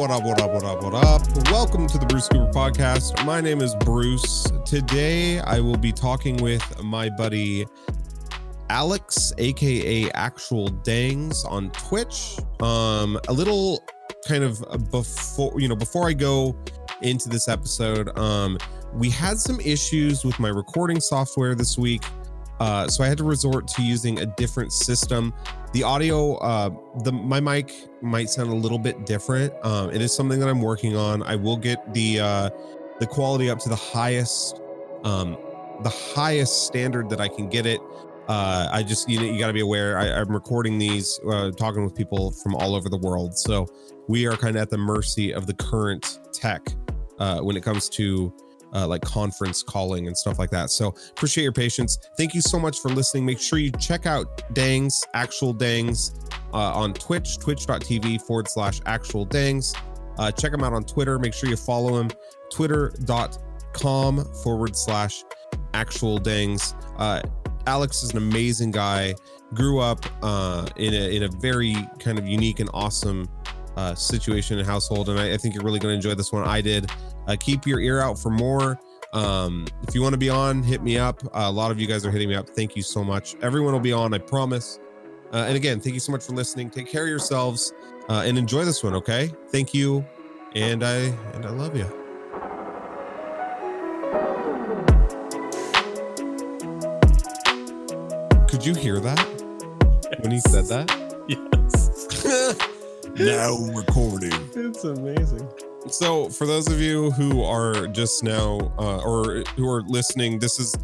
what up, what up, what up, what up? Welcome to the Bruce Cooper podcast. My name is Bruce. Today I will be talking with my buddy Alex, aka Actual Dangs, on Twitch. Um, a little kind of before you know, before I go into this episode, um, we had some issues with my recording software this week. Uh, so I had to resort to using a different system. The audio, uh, the my mic might sound a little bit different. Um, it is something that I'm working on. I will get the uh, the quality up to the highest, um, the highest standard that I can get it. Uh, I just you know you got to be aware. I, I'm recording these, uh, talking with people from all over the world, so we are kind of at the mercy of the current tech uh, when it comes to uh, like conference calling and stuff like that. So appreciate your patience. Thank you so much for listening. Make sure you check out Dangs, actual Dangs, uh, on Twitch, twitch.tv forward slash actual Dangs. Uh, check him out on Twitter. Make sure you follow him, twitter.com forward slash actual Dangs. Uh, Alex is an amazing guy. Grew up uh, in a in a very kind of unique and awesome uh, situation and household, and I, I think you're really going to enjoy this one. I did. Uh, keep your ear out for more. Um, if you want to be on, hit me up. Uh, a lot of you guys are hitting me up. Thank you so much. Everyone will be on, I promise. Uh, and again, thank you so much for listening. Take care of yourselves uh, and enjoy this one. Okay. Thank you, and I and I love you. Could you hear that when he said that? Yes. now recording. It's amazing. So, for those of you who are just now uh, or who are listening, this is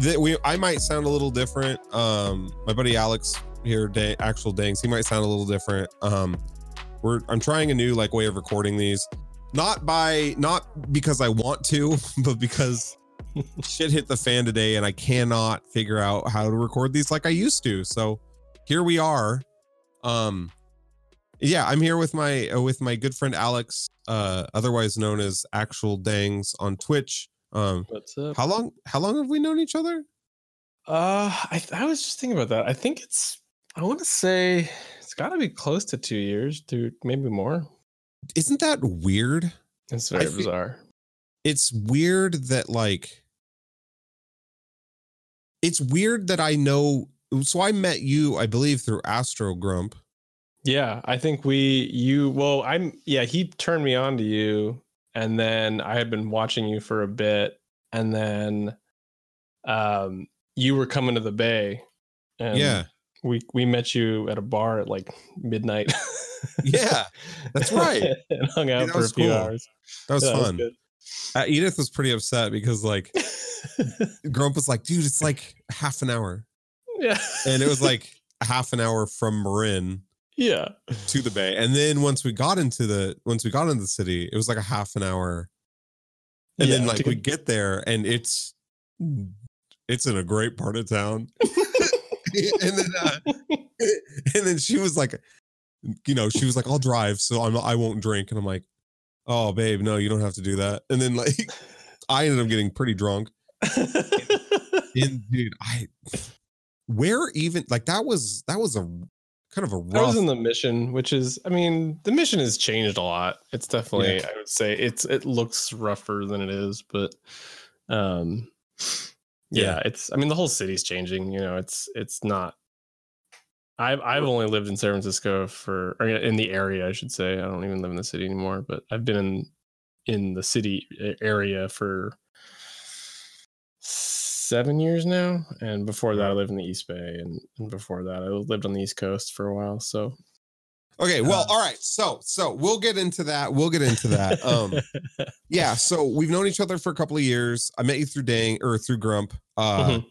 that we. I might sound a little different. Um, my buddy Alex here, da- actual Dangs, he might sound a little different. Um, we're I'm trying a new like way of recording these, not by not because I want to, but because shit hit the fan today and I cannot figure out how to record these like I used to. So here we are. Um, yeah, I'm here with my uh, with my good friend Alex, uh, otherwise known as Actual Dangs on Twitch. Um, What's up? how long how long have we known each other? Uh, I, I was just thinking about that. I think it's, I want to say it's got to be close to two years, dude, maybe more. Isn't that weird? It's very bizarre. It's weird that like it's weird that I know so I met you, I believe, through Astro Grump. Yeah, I think we, you, well, I'm, yeah, he turned me on to you, and then I had been watching you for a bit, and then, um, you were coming to the Bay, and yeah. we we met you at a bar at like midnight. Yeah. That's right. and hung out that for a was few cool. hours. That was Yeah, fun. good. uh, Edith was pretty upset because like Grump was like, dude, it's like half an hour. yeah, And it was like half an hour from Marin yeah, to the bay. And then once we got into the once we got into the city, it was like a half an hour. And then Yeah, like we get there and it's it's in a great part of town. and then uh, and then she was like, you know, she was like, I'll drive, so I'm I won't drink. And I'm like, oh babe, no, you don't have to do that. And then like I ended up getting pretty drunk. And dude, I where even like that was that was a kind of a rough was in the mission, which is, I mean, the mission has changed a lot. It's definitely, I would say, it's it looks rougher than it is, but, um, yeah, Yeah. it's. I mean, the whole city's changing. You know, it's it's not. I've I've only lived in San Francisco for, or in the area, I should say. I don't even live in the city anymore, but I've been in in the city area for seven years now, and before that, I lived in the East Bay, and, and before that, I lived on the East Coast for a while. So Okay, well, all right. So, so we'll get into that. We'll get into that. Um, yeah. So we've known each other for a couple of years. I met you through Dang or through Grump. Uh, Mhm.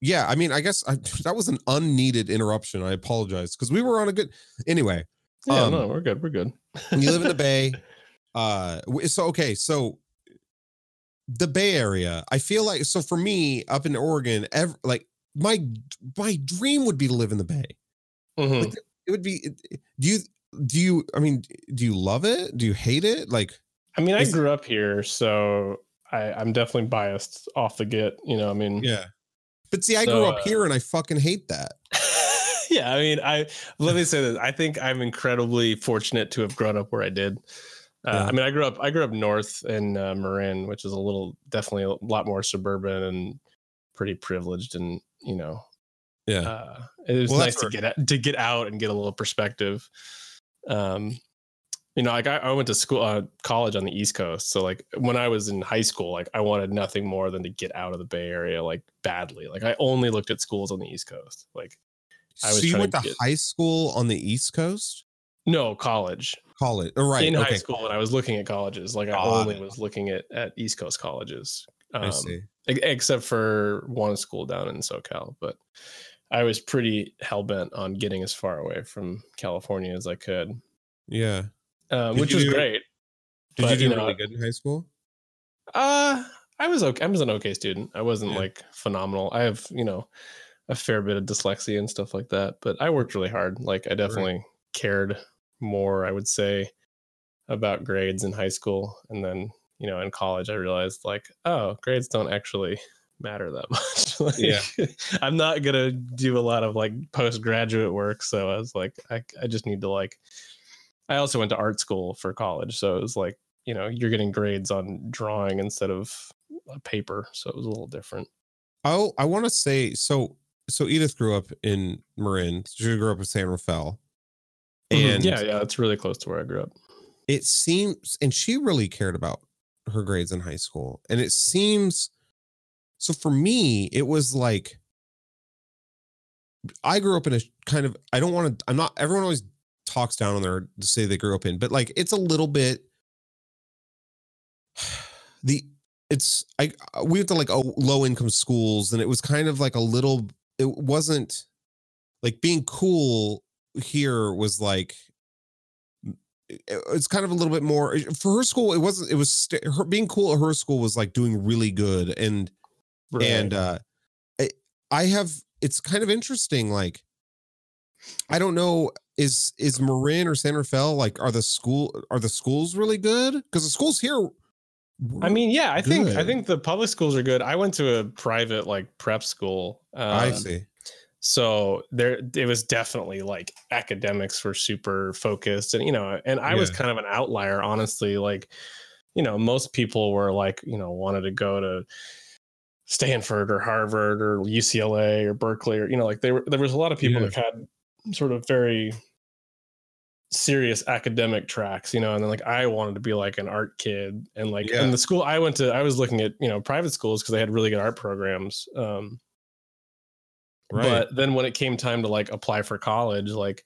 yeah. I mean, I guess I, that was an unneeded interruption. I apologize because we were on a good. Anyway, yeah, um, no, we're good. We're good. you live in the Bay. Uh, so okay, so the Bay Area. I feel like so for me up in Oregon, ev- like my my dream would be to live in the Bay. Mhm. Like, it would be. Do you do you? I mean, do you love it? Do you hate it? Like, I mean, I grew up here, so I, I'm definitely biased off the get. You know, I mean, yeah. But see, I grew up uh, here and I fucking hate that. yeah, I mean, I let me say this. I think I'm incredibly fortunate to have grown up where I did. Uh. I mean, I grew up. I grew up north in uh, Marin, which is a little, definitely a lot more suburban and pretty privileged, and you know, Yeah. uh, it was Well, nice to get out, to get out and get a little perspective. Um, you know, like I, I went to school, uh, college on the East Coast. So like when I was in high school, like I wanted nothing more than to get out of the Bay Area, like badly. Like I only looked at schools on the East Coast. Like I was so you went to to get- high school on the East Coast? No college College. Oh, right. in okay. high school when I was looking at colleges. Like I Got only it. was looking at at East Coast colleges. I Um, see. except for one school down in SoCal, but I was pretty hell bent on getting as far away from California as I could, Yeah. um, which was do- great. Did But, you do you know, really good in high school? Uh, I was okay. I was an okay student. I wasn't Yeah. like phenomenal. I have you know a fair bit of dyslexia and stuff like that, but I worked really hard. Like I definitely cared more. I would say about grades in high school, and then you know in college I realized like oh grades don't actually matter that much. like, Yeah. I'm not gonna do a lot of like postgraduate work, so I was like I I just need to like. I also went to art school for college, so it was like you know you're getting grades on drawing instead of a paper, so it was a little different. Oh, I want to say so. So Edith grew up in Marin. She grew up in San Rafael, Mm-hmm. and yeah, yeah, it's really close to where I grew up. it seems, and she really cared about her grades in high school. And it seems, so for me, it was like I grew up in a kind of. I don't want to. I'm not. Everyone always talks down on their to say they grew up in, but like it's a little bit. The it's I uh, we went to like oh, low income schools and it was kind of like a little it wasn't like being cool here was like it's kind of a little bit more for her school it wasn't it was st- her being cool at her school was like doing really good and and uh I, I have it's kind of interesting like i don't know is is marin or san rafael like are the school are the schools really good because the schools here I mean, yeah, I think I think the public schools are good. I went to a private like prep school. i um, see so there it was definitely like academics were super focused and you know and i was kind of an outlier honestly like you know most people were like you know wanted to go to stanford or harvard or ucla or berkeley or you know like they were there was a lot of people Yeah. that had sort of very serious academic tracks you know and then like i wanted to be like an art kid and like Yeah. in the school i went to i was looking at you know private schools because they had really good art programs um right but then when it came time to like apply for college, like,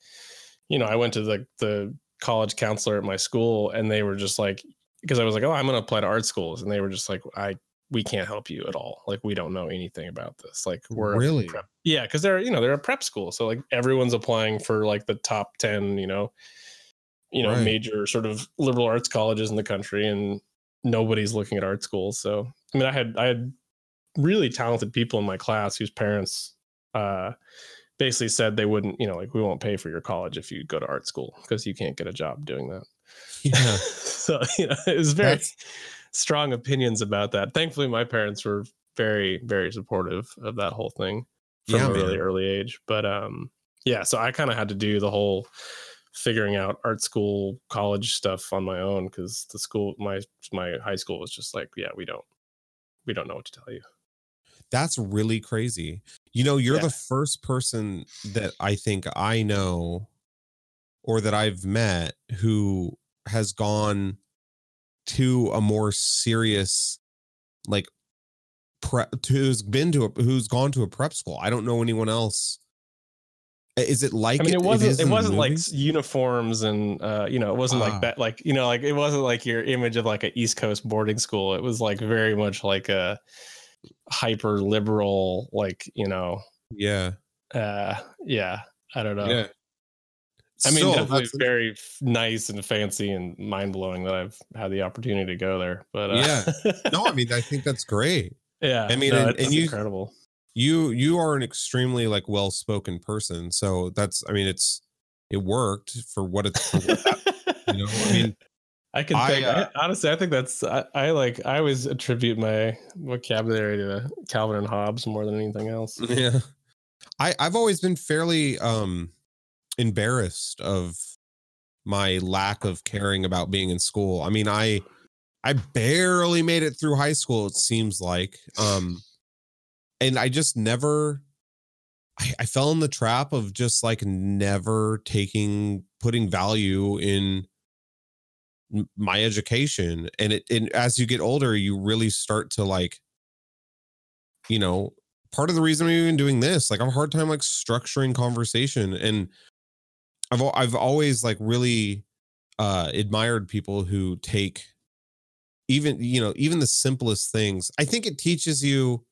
you know, I went to the the college counselor at my school and they were just like, because I was like, oh, I'm gonna apply to art schools, and they were just like, I we can't help you at all. Like, we don't know anything about this. Like, we're Really? prep. yeah, because they're you know they're a prep school, so like everyone's applying for like the top ten, you know, you know, Right. major sort of liberal arts colleges in the country, and nobody's looking at art schools. So I mean, I had I had really talented people in my class whose parents uh basically said they wouldn't you know like we won't pay for your college if you go to art school because you can't get a job doing that yeah so you know it was very That's- strong opinions about that thankfully my parents were very very supportive of that whole thing from Yeah, a really man. early age but um yeah so i kind of had to do the whole figuring out art school college stuff on my own because the school my my high school was just like yeah we don't we don't know what to tell you That's really crazy. You know, you're Yeah. the first person that I think I know or that I've met who has gone to a more serious like prep who's been to a who's gone to a prep school. I don't know anyone else. Is it like I mean, it wasn't. It the wasn't like uniforms and uh, you know, it wasn't Ah. like that. Like you know, like it wasn't like your image of like a East Coast boarding school. It was like very much like a hyper liberal, like you know, yeah. uh, yeah. I don't know. Yeah. I mean, Still, definitely that's- very f- nice and fancy and mind blowing that I've had the opportunity to go there. But uh, Yeah. no, I mean, I think that's great. yeah. I mean, no, and- and you- incredible. you you are an extremely like well spoken person so that's i mean it's it worked for what it's for what, you know i mean I can I, uh, I, honestly. I think that's I, I like. I always attribute my vocabulary to Calvin and Hobbes more than anything else. yeah I I've always been fairly um embarrassed of my lack of caring about being in school. I mean, I I barely made it through high school it seems like. Um and I just never I, I fell in the trap of just like never taking putting value in my education and it and as you get older you really start to like you know part of the reason I'm even doing this like I have a hard time like structuring conversation and I've I've always like really uh admired people who take even you know even the simplest things I think it teaches you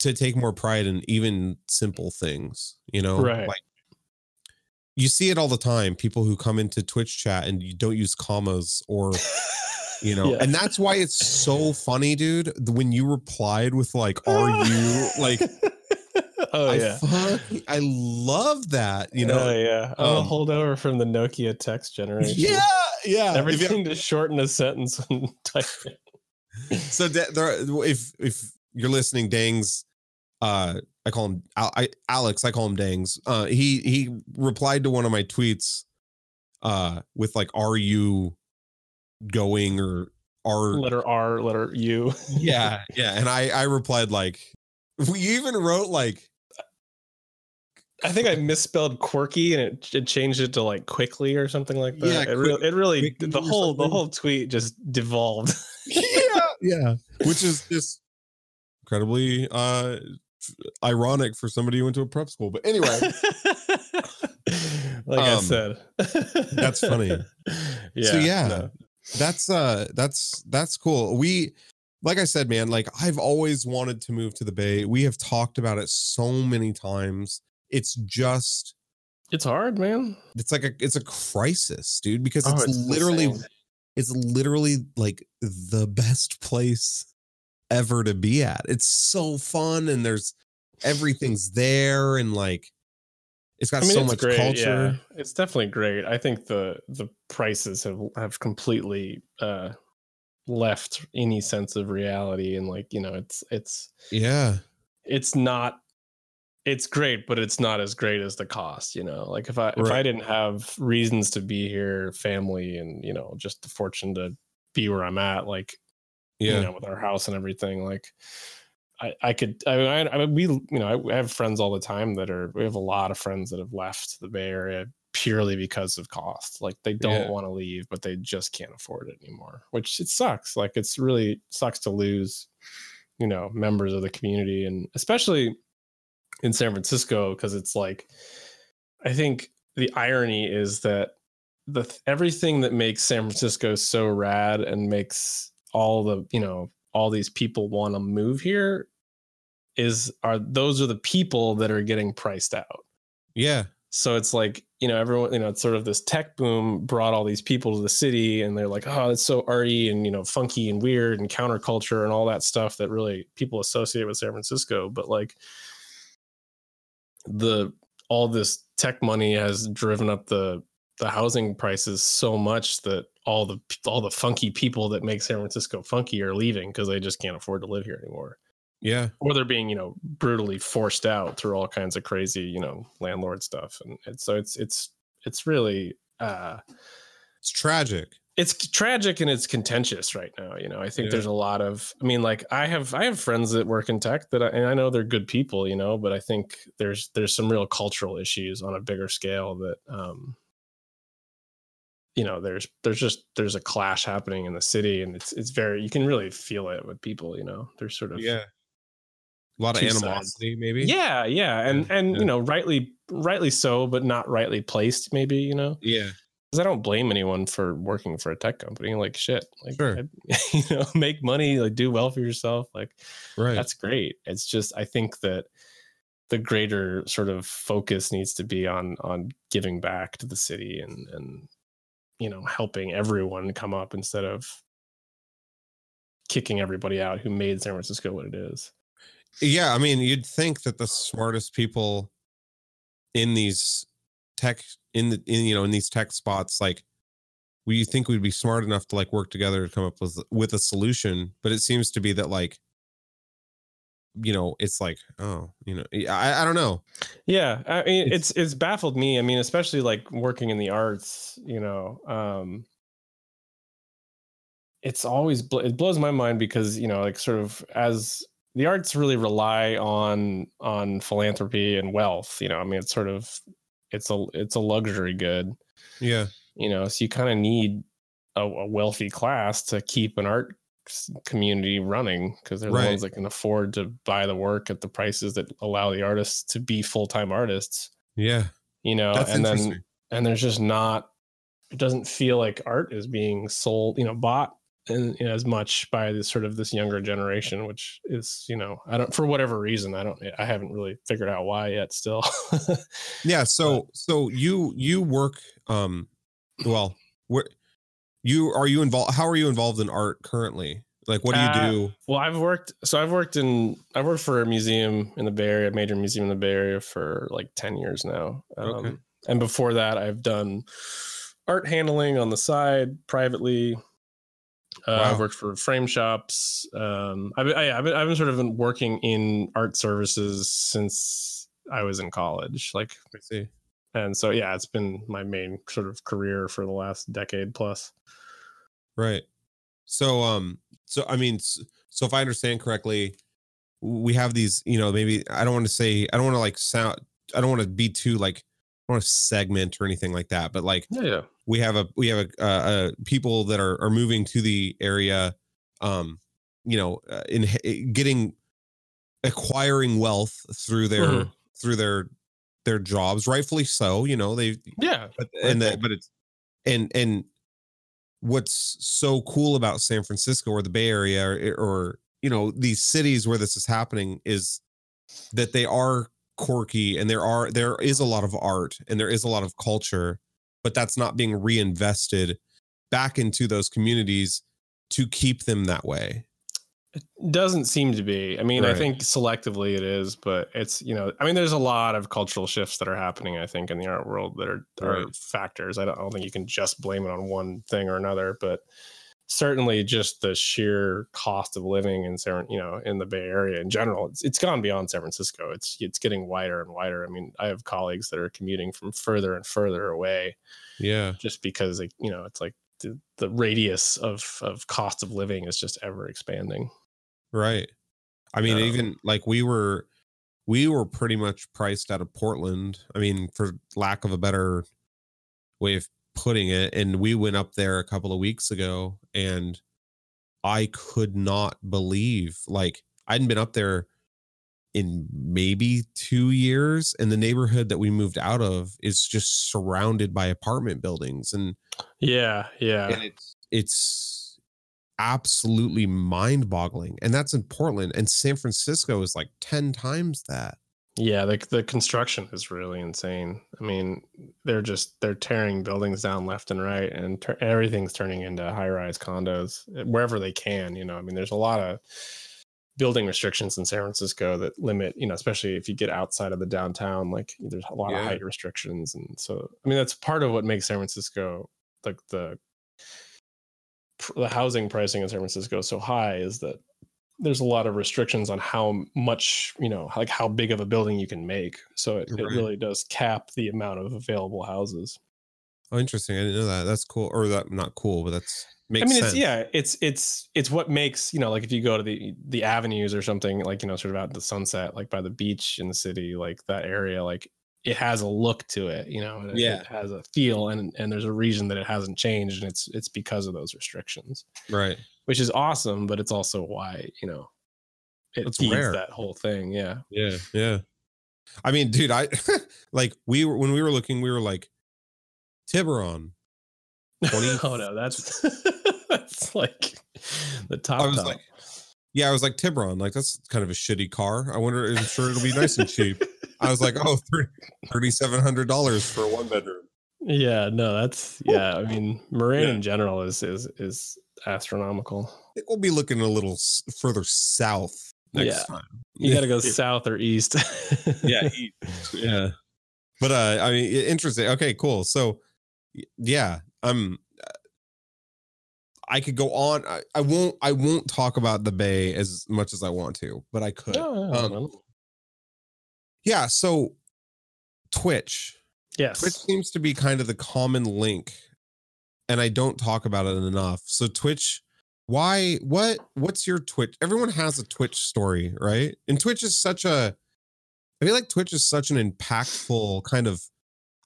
to take more pride in even simple things, you know? Right. Like you see it all the time, people who come into Twitch chat and you don't use commas or you know, Yeah. and that's why it's so funny, dude. When you replied with like, "Are you like?" oh I yeah. fuck, I love that. You know, oh yeah. Oh, um, hold over from the Nokia text generation. yeah, yeah. Everything to shorten a sentence and type it. so there, if if you're listening, Dangs, uh, I call him I, Alex. I call him Dangs. Uh, he he replied to one of my tweets, uh, with like, "Are you going or are Letter R, letter U. yeah yeah?" And I I replied like, we even wrote like, I think I misspelled quirky and it, it changed it to like quickly or something like that. Yeah, it, it really the whole the whole tweet just devolved. yeah yeah, which is just incredibly uh ironic for somebody who went to a prep school. But anyway. like I Um, said, that's funny. Yeah. so yeah no. that's uh that's that's cool we like i said man like i've always wanted to move to the bay we have talked about it so many times it's just It's hard, man. it's like a it's a crisis dude because Oh, it's, it's literally it's literally like the best place ever to be at. It's so fun and there's everything's there and like it's got I mean, so it's much great. culture. Yeah, it's definitely great. I think the the prices have have completely uh left any sense of reality and like you know it's it's yeah. it's not it's great but it's not as great as the cost you know? Like if i if i didn't have reasons to be here family and you know just the fortune to be where i'm at like yeah. you know with our house and everything like i i could i mean I, I mean, we you know I, I have friends all the time that are we have a lot of friends that have left the bay area purely because of cost. Like they don't Yeah. want to leave but they just can't afford it anymore which it sucks. Like it's really sucks to lose you know members of the community and especially in san francisco because it's like i think the irony is that the everything that makes san francisco so rad and makes all the you know all these people want to move here is are those are the people that are getting priced out. Yeah. So it's like you know everyone you know it's sort of this tech boom brought all these people to the city and they're like oh it's so arty and you know funky and weird and counterculture and all that stuff that really people associate with san francisco. But like the all this tech money has driven up the the housing prices so much that all the all the funky people that make San Francisco funky are leaving because they just can't afford to live here anymore. Yeah. Or they're being you know brutally forced out through all kinds of crazy you know landlord stuff. And it's so it's it's it's really uh it's tragic. it's tragic and it's contentious right now you know? I think Yeah. there's a lot of i mean like i have i have friends that work in tech that I, and i know they're good people you know? But i think there's there's some real cultural issues on a bigger scale that um you know there's there's just there's a clash happening in the city and it's it's very you can really feel it with people you know there's sort of yeah a lot of sides. animosity maybe yeah yeah and Yeah, and you know rightly rightly so but not rightly placed maybe you know yeah because I don't blame anyone for working for a tech company. Like shit, like Sure. I- you know, make money, like do well for yourself. Like right that's great. It's just I think that the greater sort of focus needs to be on on giving back to the city and and you know helping everyone come up instead of kicking everybody out who made San Francisco what it is. Yeah, I mean, you'd think that the smartest people in these tech in the in you know in these tech spots, like we think we'd be smart enough to like work together to come up with with a solution, but it seems to be that like you know it's like oh you know i, I don't know Yeah, I mean, It's- it's it's baffled me. I mean, especially like working in the arts, you know, um, it's always it blows my mind because you know, like sort of as the arts really rely on on philanthropy and wealth. You know, I mean, it's sort of it's a it's a luxury good. yeah You know, so you kind of need a, a wealthy class to keep an art community running because they're Right. the ones that can afford to buy the work at the prices that allow the artists to be full time artists. Yeah. You know that's and then and there's just not it doesn't feel like art is being sold you know bought in, in as much by this sort of this younger generation which is you know i don't for whatever reason i don't i haven't really figured out why yet still. Yeah so so you you work um well where you are you involved how are you involved in art currently? Like what do you Uh, do? well i've worked so i've worked in i've worked for a museum in the bay area a major museum in the bay area for like 10 years now. Um, Okay. and before that i've done art handling on the side privately. Uh, Wow. i've worked for frame shops. Um, I've, I, I've, been, I've been sort of been working in art services since i was in college like i see and so yeah it's been my main sort of career for the last decade plus. Right. So um so i mean so if i understand correctly we have these you know maybe i don't want to say i don't want to like sound i don't want to be too like i don't want to segment or anything like that but like yeah yeah. we have a we have a, uh, uh people that are are moving to the area um you know uh, in in getting acquiring wealth through their Mhm. through their their jobs rightfully so you know they yeah but and Okay. but it's and and what's so cool about San Francisco or the Bay Area or, eh, or you know these cities where this is happening is that they are quirky and there are there is a lot of art and there is a lot of culture but that's not being reinvested back into those communities to keep them that way It doesn't seem to be. I mean, I think selectively it is, but it's you know, I mean, there's a lot of cultural shifts that are happening. I think in the art world that are are Right. factors. I don't, I don't think you can just blame it on one thing or another, but certainly just the sheer cost of living in San, you know, in the Bay Area in general, it's it's gone beyond San Francisco. It's it's getting wider and wider. I mean, I have colleagues that are commuting from further and further away yeah just because like, you know, it's like the, the radius of of cost of living is just ever expanding. Right. I mean, Um, even like we were, we were pretty much priced out of Portland. I mean, for lack of a better way of putting it, and we went up there a couple of weeks ago, and I could not believe like I hadn't been up there in maybe two years, and the neighborhood that we moved out of is just surrounded by apartment buildings, and Yeah, yeah. and it's it's absolutely mind-boggling and that's in portland and san francisco is like 10 times that Yeah, the the construction is really insane. I mean, they're just they're tearing buildings down left and right, and tur- everything's turning into high rise condos eh, wherever they can. You know, I mean, there's a lot of building restrictions in San Francisco that limit. You know, especially if you get outside of the downtown, like there's a lot Yeah. of height restrictions, and so I mean, that's part of what makes San Francisco like the the housing pricing in San Francisco so high is that there's a lot of restrictions on how much you know like how big of a building you can make. So it, it really does cap the amount of available houses. Oh interesting. I didn't know that. That's cool. Or that not cool but that's makes i mean sense. it's yeah it's it's it's what makes you know like if you go to the the avenues or something like you know sort of out in the sunset like by the beach in the city like that area like it has a look to it you know and it- Yeah. it has a feel and and there's a reason that it hasn't changed and it's it's because of those restrictions. Right. Which is awesome but it's also why you know it feeds rare. that whole thing yeah. Yeah yeah. I mean dude i like we were when we were looking we were like tiburon 20 oh no, that's that's like the top. I was top. like- yeah i was like tiburon like that's kind of a shitty car i wonder i'm sure it'll be nice and cheap i was like oh $3700 for a one bedroom yeah, no, that's yeah. I mean, Marin Yeah. in general is is is astronomical. I think we'll be looking a little further south next Yeah. time. You got to go south or east. yeah, yeah. But uh, I mean, interesting. Okay, cool. So, yeah, um, I could go on. I, I won't. I won't talk about the Bay as much as I want to, but I could. No, no, Um, no. Yeah. So Twitch. yes. Twitch seems to be kind of the common link, and I don't talk about it enough. So Twitch, why? What? What's your Twitch? Everyone has a Twitch story, right? And Twitch is such a. I feel like Twitch is such an impactful kind of.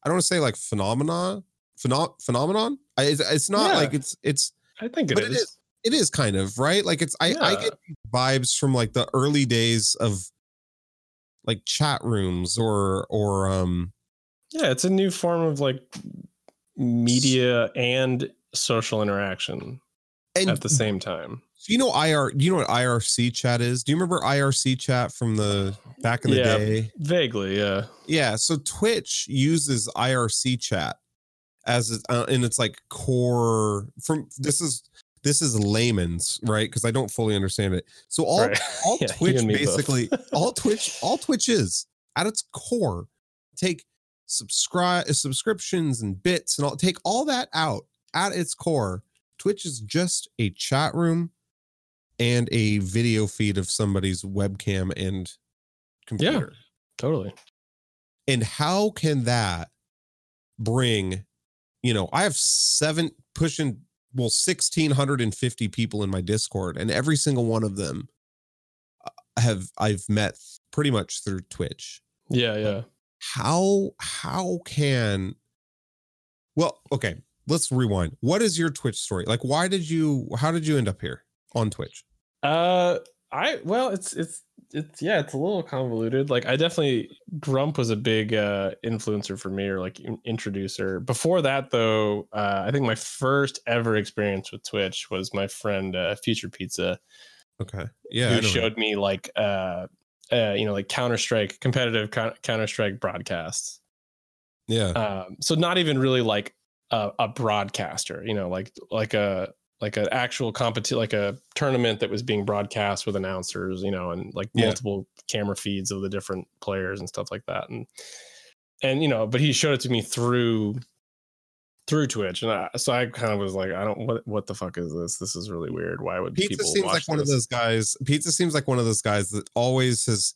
I don't want to say like phenomena, pheno- phenomenon. I, it's, it's not Yeah. like it's it's I think it but it is. is. it is kind of right. Like it's I I get vibes from like the early days of like chat rooms or or um Yeah, it's a new form of like media and social interaction and at the same time. So you know IR you know what IRC chat is? Do you remember IRC chat from the back in the Yeah. day? Vaguely, yeah. Yeah, so Twitch uses IRC chat as uh, in its like core from this is this is layman's right because I don't fully understand it. So all Right. all Yeah, Twitch and basically all Twitch all Twitch is at its core take subscribe subscriptions and bits and all take all that out at its core Twitch is just a chat room and a video feed of somebody's webcam and computer yeah, Totally. and how can that bring you know i have seven pushing well 1650 people in my discord and every single one of them uh, have i've met pretty much through twitch. Yeah, yeah. how how can well okay let's rewind. What is your twitch story? Like why did you how did you end up here on twitch? Uh I well it's it's it's yeah, it's a little convoluted. Like I definitely Grump was a big uh influencer for me or like in- introducer. Before that though, uh I think my first ever experience with Twitch was my friend uh, Future Pizza okay yeah who showed me like uh uh you know like Counter-Strike competitive Counter-Strike broadcasts. yeah um so not even really like a, a broadcaster you know like like a like an actual competition like a tournament that was being broadcast with announcers you know and like Yeah. multiple camera feeds of the different players and stuff like that and and you know but he showed it to me through through twitch and I, so i kind of was like i don't what what the fuck is this this is really weird why would Pizza people seems like one of those guys. Pizza seems like one of those guys that always has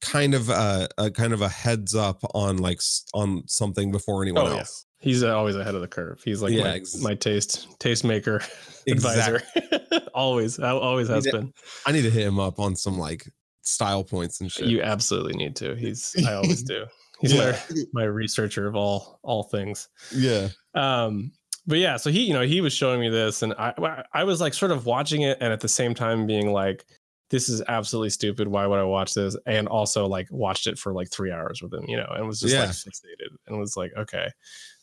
kind of a, a kind of a heads up on like on something before anyone Oh, yeah. He's uh, always ahead of the curve he's like Yeah, my, ex- my taste tastemaker advisor always always has Yeah. been I need to hit him up on some like style points and shit. You absolutely need to. He's I always do. He's yeah, my my researcher of all all things. yeah, Um but yeah, so he you know, he was showing me this and I I was like sort of watching it and at the same time being like this is absolutely stupid. Why would I watch this? And also like watched it for like 3 hours with him, you know, and was just like Yeah. fixated and was like, okay,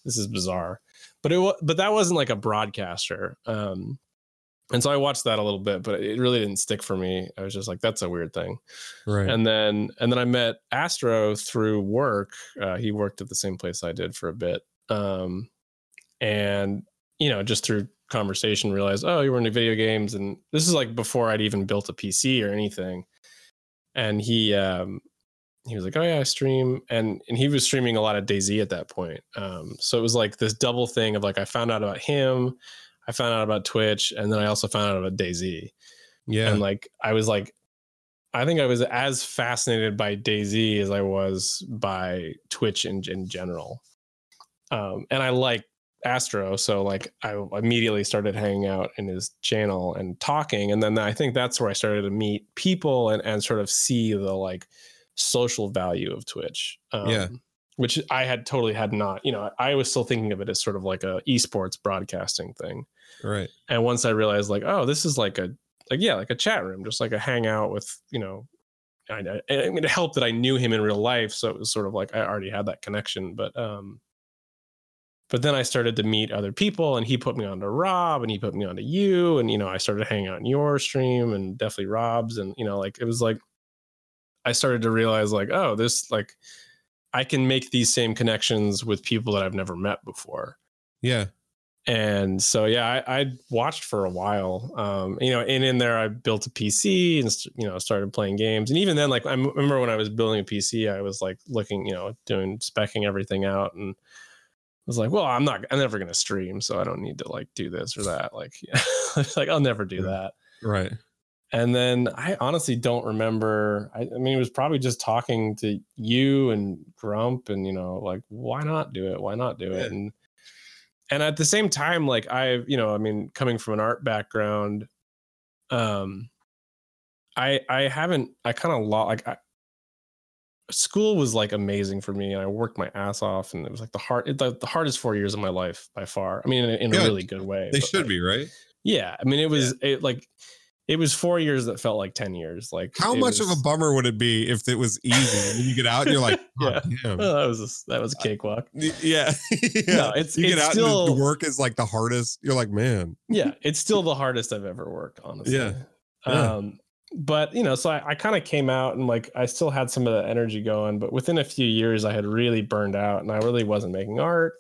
this is bizarre. But it was but that wasn't like a broadcaster. Um and so I watched that a little bit, but it really didn't stick for me. I was just like, that's a weird thing right. and then and then I met Astro through work. Uh, he worked at the same place I did for a bit, um, and you know, just through conversation, realized, oh, you were into video games, and this is like before I'd even built a PC or anything. And he um, he was like, oh yeah, I stream, and and he was streaming a lot of DayZ at that point. Um, so it was like this double thing of like I found out about him, I found out about Twitch, and then I also found out about DayZ yeah, and like I was like, I think I was as fascinated by DayZ as I was by Twitch in in general. Um, and I like Astro, so like I immediately started hanging out in his channel and talking, and then I think that's where I started to meet people and and sort of see the like social value of Twitch. Um, Yeah. Which I had totally had not, you know, I was still thinking of it as sort of like a esports broadcasting thing right. and once i realized like oh this is like a like yeah like a chat room just like a hangout with you know I, I, I mean it helped that i knew him in real life so it was sort of like i already had that connection but um but then i started to meet other people and he put me on to rob and he put me on to you and you know i started hanging out in your stream and definitely rob's and you know like it was like i started to realize like oh this like i can make these same connections with people that i've never met before Yeah, and so yeah I, I watched for a while um you know and in there i built a pc and you know started playing games and even then like i remember when i was building a pc i was like looking you know doing specking everything out and was like, well, I'm not, I'm never gonna stream, so I don't need to like do this or that. Like, yeah, like I'll never do that. Right. And then I honestly don't remember. I, I, mean, it was probably just talking to you and Grump, and you know, like, why not do it? Why not do it? And and at the same time, like I, you know, I mean, coming from an art background, um, I I haven't I kind of lost like I, school was like amazing for me and I worked my ass off and it was like the hard the, the hardest four years of my life by far. I mean, in, in a really good way. They should like, be right. Yeah, I mean, it was yeah. it like it was four years that felt like 10 years like how much was, of a bummer would it be if it was easy? And then you get out and you're like oh, yeah well, that was a, that was a cakewalk. yeah. Yeah. No, it's you it's get out still, and the work is like the hardest. You're like man. Yeah it's still the hardest i've ever worked honestly. Yeah, yeah. um but you know so i, I kind of came out and like i still had some of the energy going but within a few years i had really burned out and i really wasn't making art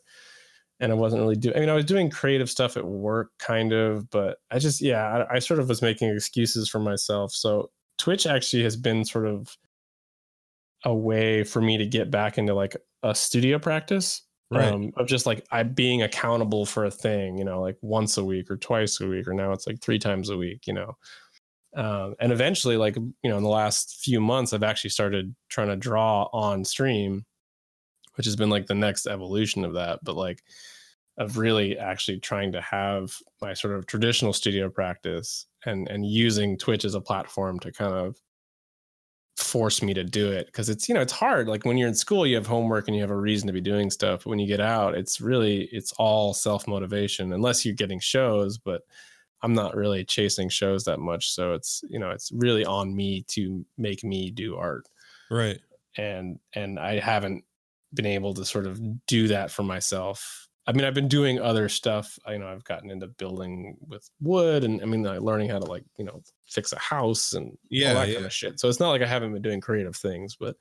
and I wasn't really doing. I mean, I was doing creative stuff at work, kind of, but I just, yeah, I, I, sort of was making excuses for myself. So Twitch actually has been sort of a way for me to get back into like a studio practice, right. um, of just like I being accountable for a thing, you know, like once a week or twice a week, or now it's like three times a week, you know. Um, and eventually, like you know, in the last few months, I've actually started trying to draw on stream which has been like the next evolution of that. But like of really actually trying to have my sort of traditional studio practice and and using Twitch as a platform to kind of force me to do it. Because it's you know it's hard. Like when you're in school you have homework and you have a reason to be doing stuff. But when you get out it's really it's all self motivation unless you're getting shows but I'm not really chasing shows that much. So it's you know it's really on me to make me do art. Right. And and I haven't been able to sort of do that for myself. I mean, I've been doing other stuff. I, you know, I've gotten into building with wood, and I mean, like learning how to like you know fix a house and yeah, all that yeah. kind of shit. So it's not like I haven't been doing creative things, but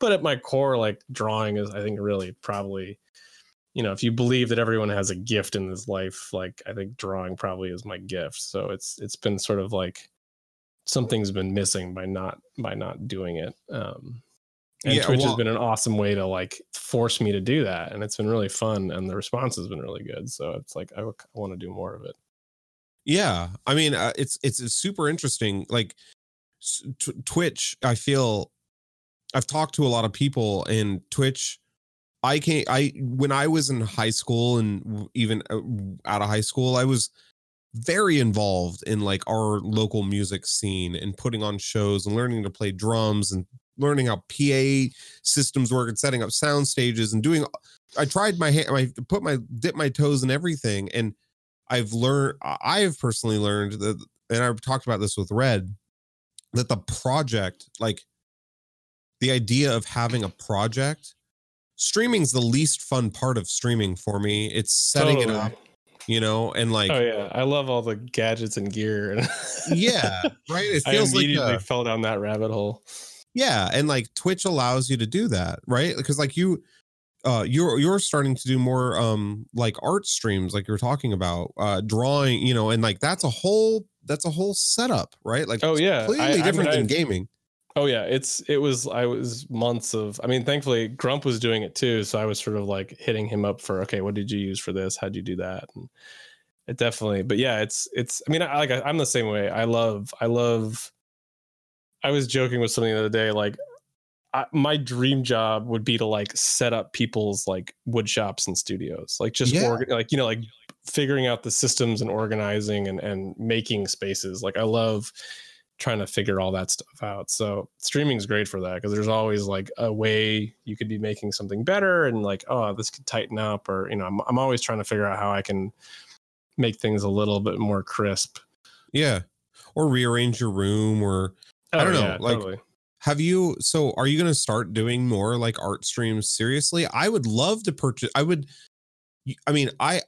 but at my core, like drawing is, I think, really probably, you know, if you believe that everyone has a gift in this life, like I think drawing probably is my gift. So it's it's been sort of like something's been missing by not by not doing it. Um, and yeah, Twitch well, has been an awesome way to like force me to do that, and it's been really fun, and the response has been really good. So it's like I, w- I want to do more of it. Yeah, I mean, uh, it's, it's it's super interesting. Like t- Twitch, I feel I've talked to a lot of people, and Twitch. I can't. I when I was in high school and even uh, out of high school, I was very involved in like our local music scene and putting on shows and learning to play drums and learning how PA systems work and setting up sound stages and doing I tried my hand I put my dip my toes in everything and I've learned I have personally learned that and I've talked about this with Red that the project like the idea of having a project streaming's the least fun part of streaming for me. It's setting totally. it up you know and like oh yeah. I love all the gadgets and gear yeah right? It feels I immediately like a, fell down that rabbit hole yeah, and like Twitch allows you to do that, right? Because like you uh you're you're starting to do more um like art streams like you're talking about uh drawing you know and like that's a whole that's a whole setup right? Like oh yeah. completely I, different I mean, than I, gaming. Oh yeah. It's it was i was months of i mean thankfully grump was doing it too so i was sort of like hitting him up for okay what did you use for this? How'd you do that? And it definitely but yeah it's it's i mean i like i'm the same way. I love i love I was joking with something the other day, like I, my dream job would be to like set up people's like wood shops and studios, like just yeah. organ, like you know, like figuring out the systems and organizing and and making spaces. Like I love trying to figure all that stuff out. So streaming is great for that because there's always like a way you could be making something better and like oh this could tighten up or you know I'm I'm always trying to figure out how I can make things a little bit more crisp. Yeah. Or rearrange your room or Oh, I don't know. Yeah, like, totally. have you? So, are you going to start doing more like art streams? Seriously, I would love to purchase. I would. I mean, I.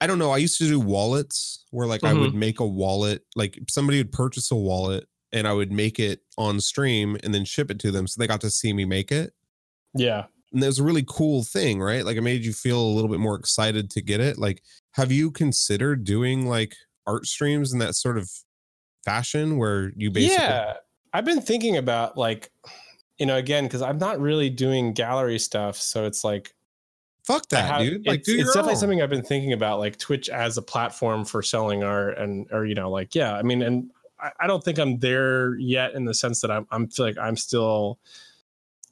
I don't know. I used to do wallets where like mm-hmm. I would mm-hmm. make a wallet. Like somebody would purchase a wallet and I would make it on stream and then ship it to them, so they got to see me make it. Yeah, and it was a really cool thing, right? Like it made you feel a little bit more excited to get it. Like, have you considered doing like art streams in that sort of fashion where you basically yeah I've been thinking about like, you know, again, because I'm not really doing gallery stuff. So it's like, Fuck that, have- dude. Like, it's, it's definitely own. something I've been thinking about, like Twitch as a platform for selling art, and or you know, like yeah, I mean, and I, I don't think I'm there yet in the sense that I'm I'm feel like I'm still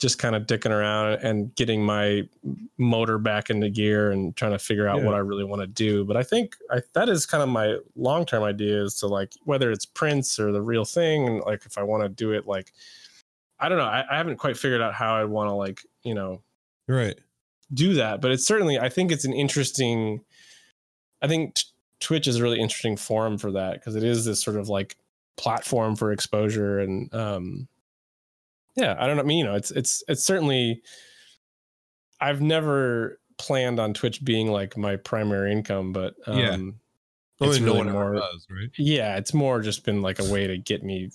just kind of dicking around and getting my motor back into gear and trying to figure out Yeah. what I really want to do. But I think I, that is kind of my long term idea is to like whether it's prints or the real thing, and like if I want to do it, like I don't know, I, I haven't quite figured out how I want to like you know right. do that but it's certainly i think it's an interesting i think t- twitch is a really interesting forum for that because it is this sort of like platform for exposure and um yeah i don't know i mean you know it's it's it's certainly i've never planned on twitch being like my primary income but um Yeah. it's no really more does, right? yeah it's more just been like a way to get me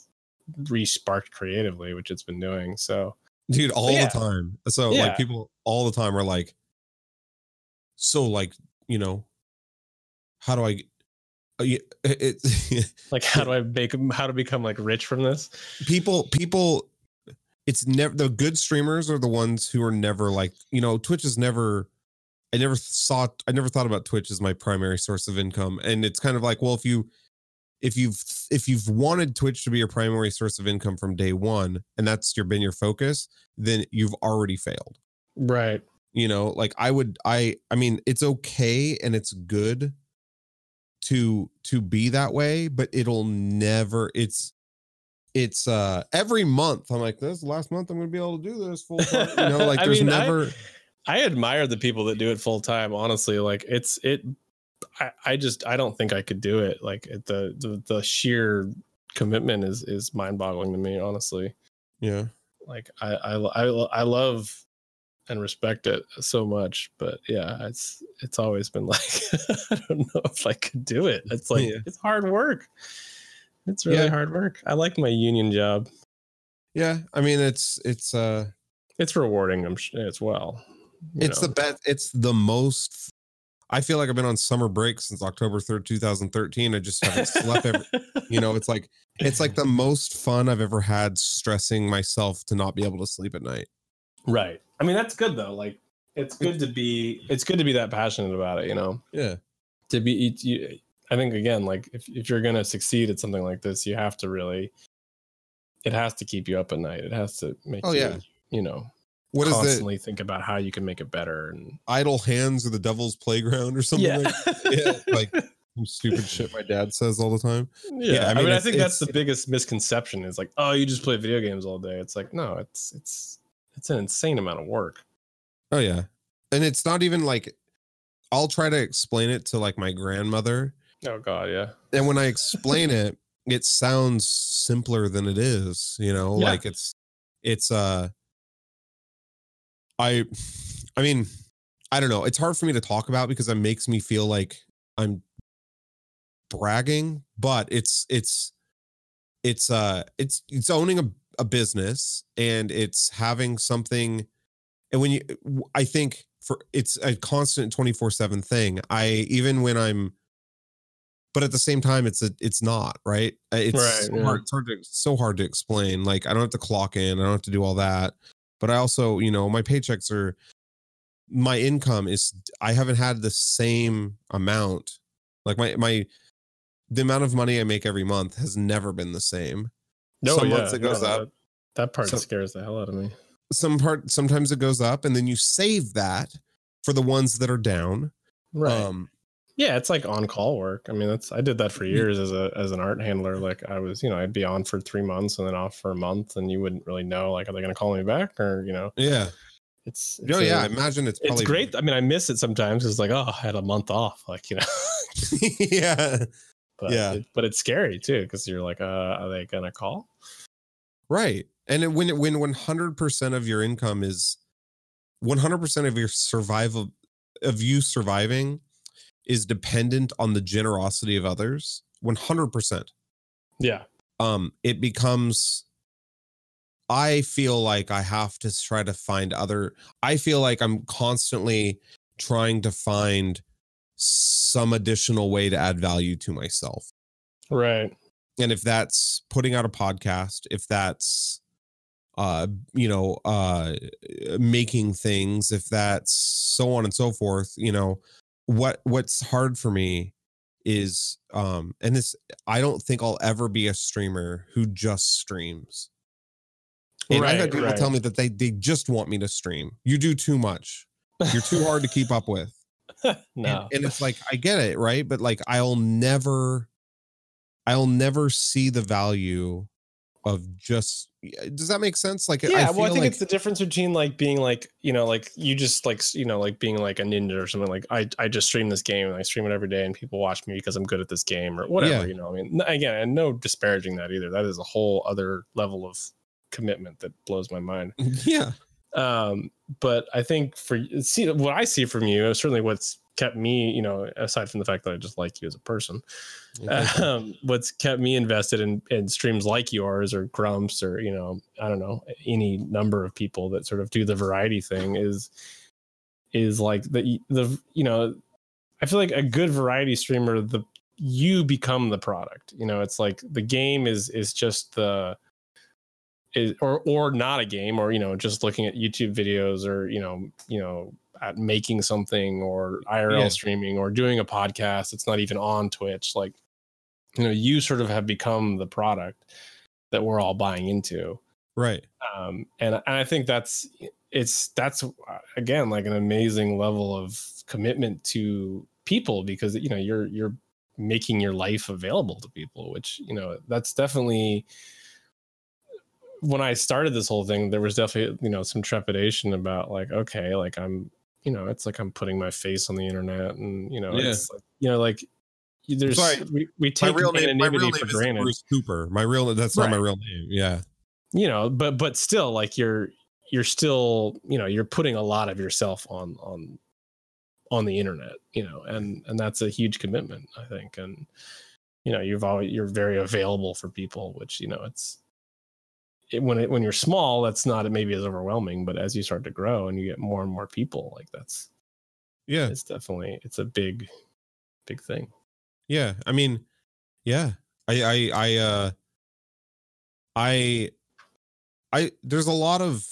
re-sparked creatively which it's been doing so dude all yeah. the time so Yeah. like people all the time are like so like you know how do i uh, it, it like how do i make how to become like rich from this people people it's never the good streamers are the ones who are never like you know twitch is never i never saw i never thought about twitch as my primary source of income and it's kind of like well if you if you've if you've wanted twitch to be your primary source of income from day one and that's your been your focus then you've already failed. Right. You know like i would i i mean it's okay and it's good to to be that way but it'll never it's it's uh every month i'm like this last month i'm gonna be able to do this full time you know like I there's mean, I- never I admire the people that do it full time. Honestly, like it's it. I, I just I don't think I could do it. Like it, the the the sheer commitment is is mind boggling to me. Honestly, yeah like I I I, I love and respect it so much, but yeah, it's it's always been like I don't know if I could do it. It's like Yeah. it's hard work. It's really Yeah. hard work. I like my union job. yeah i mean it's it's uh It's rewarding. I'm sure as well. it's know. the best it's the most i feel like i've been on summer break since october 3rd 2013 i just haven't slept every you know it's like it's like the most fun i've ever had stressing myself to not be able to sleep at night Right. I mean, that's good though. Like, it's good to be. It's good to be that passionate about it. You know, yeah to be. You, I think again, like if if you're gonna succeed at something like this, you have to really. It has to keep you up at night. It has to make Oh, you, yeah. you know, what constantly think about how you can make it better. And idle hands or the devil's playground or something yeah, like yeah like some stupid shit my dad says all the time yeah. I I mean, mean, I think that's the biggest misconception. Is like, oh, you just play video games all day. It's like, no, it's it's it's an insane amount of work. oh yeah and it's not even like i'll try to explain it to like my grandmother Oh God, yeah. and when i explain it it sounds simpler than it is you know Yeah. like it's it's uh i i mean i don't know it's hard for me to talk about because it makes me feel like i'm bragging but it's it's it's uh it's it's owning a, a business and it's having something and when you i think for it's a constant 24 7 thing i even when i'm but at the same time it's a it's not right Uh, it's Right, so yeah. hard, it's hard to so hard to explain like i don't have to clock in i don't have to do all that but i also you know my paychecks are my income is i haven't had the same amount like my my the amount of money i make every month has never been the same No, Some yeah, months it goes no, up. That, that part scares the hell out of me. some part sometimes it goes up and then you save that for the ones that are down Right. um yeah, it's like on call work. I mean, that's I did that for years as a as an art handler. Like I was, you know, I'd be on for three months and then off for a month, and you wouldn't really know like are they going to call me back or you know, yeah it's, oh it's yeah a- i imagine it's it's great. I mean, I miss it sometimes. It's like, oh, I had a month off, like you know. yeah but Yeah. it, but it's scary too because you're like, uh, are they gonna call? right and it, when it, when 100% of your income is 100% of your survival of you surviving is dependent on the generosity of others 100% Yeah, um it becomes i feel like i have to try to find other i feel like i'm constantly trying to find some additional way to add value to myself. Right. and if that's putting out a podcast if that's uh you know uh making things if that's so on and so forth you know what what's hard for me is um and this i don't think i'll ever be a streamer who just streams and i've had people right. tell me that they they just want me to stream you do too much you're too hard to keep up with and, no. and it's like I get it, right? But like I'll never I'll never see the value of just does that make sense? Like yeah, I well, I think like it's the difference between like being like you know like you just like you know like being like a ninja or something. Like I I just stream this game and I stream it every day and people watch me because I'm good at this game or whatever. Yeah. You know, I mean, again, and no disparaging that either. That is a whole other level of commitment that blows my mind. yeah. um but i think for see what i see from you certainly what's kept me you know aside from the fact that i just like you as a person um what's kept me invested in in streams like yours or grumps or you know i don't know any number of people that sort of do the variety thing is is like the the you know i feel like a good variety streamer the you become the product you know it's like the game is is just the is or or not a game or you know just looking at youtube videos or you know you know at making something or irl Yeah. streaming or doing a podcast it's not even on twitch like you know you sort of have become the product that we're all buying into Right. um and, and i think that's it's that's again like an amazing level of commitment to people because you know you're you're making your life available to people which you know that's definitely when i started this whole thing there was definitely you know some trepidation about like okay like i'm you know it's like i'm putting my face on the internet and you know Yeah. it's like, you know like there's Sorry, we, we My take real name, my real name for is granted Bruce Cooper. My real that's not my real name. Yeah. you know but but still like you're you're still you know you're putting a lot of yourself on on on the internet you know and and that's a huge commitment i think and you know you've always you're very available for people which you know it's it, when it when you're small that's not maybe as overwhelming but as you start to grow and you get more and more people like that's Yeah. it's definitely it's a big big thing Yeah. I mean, yeah. I I I uh I I there's a lot of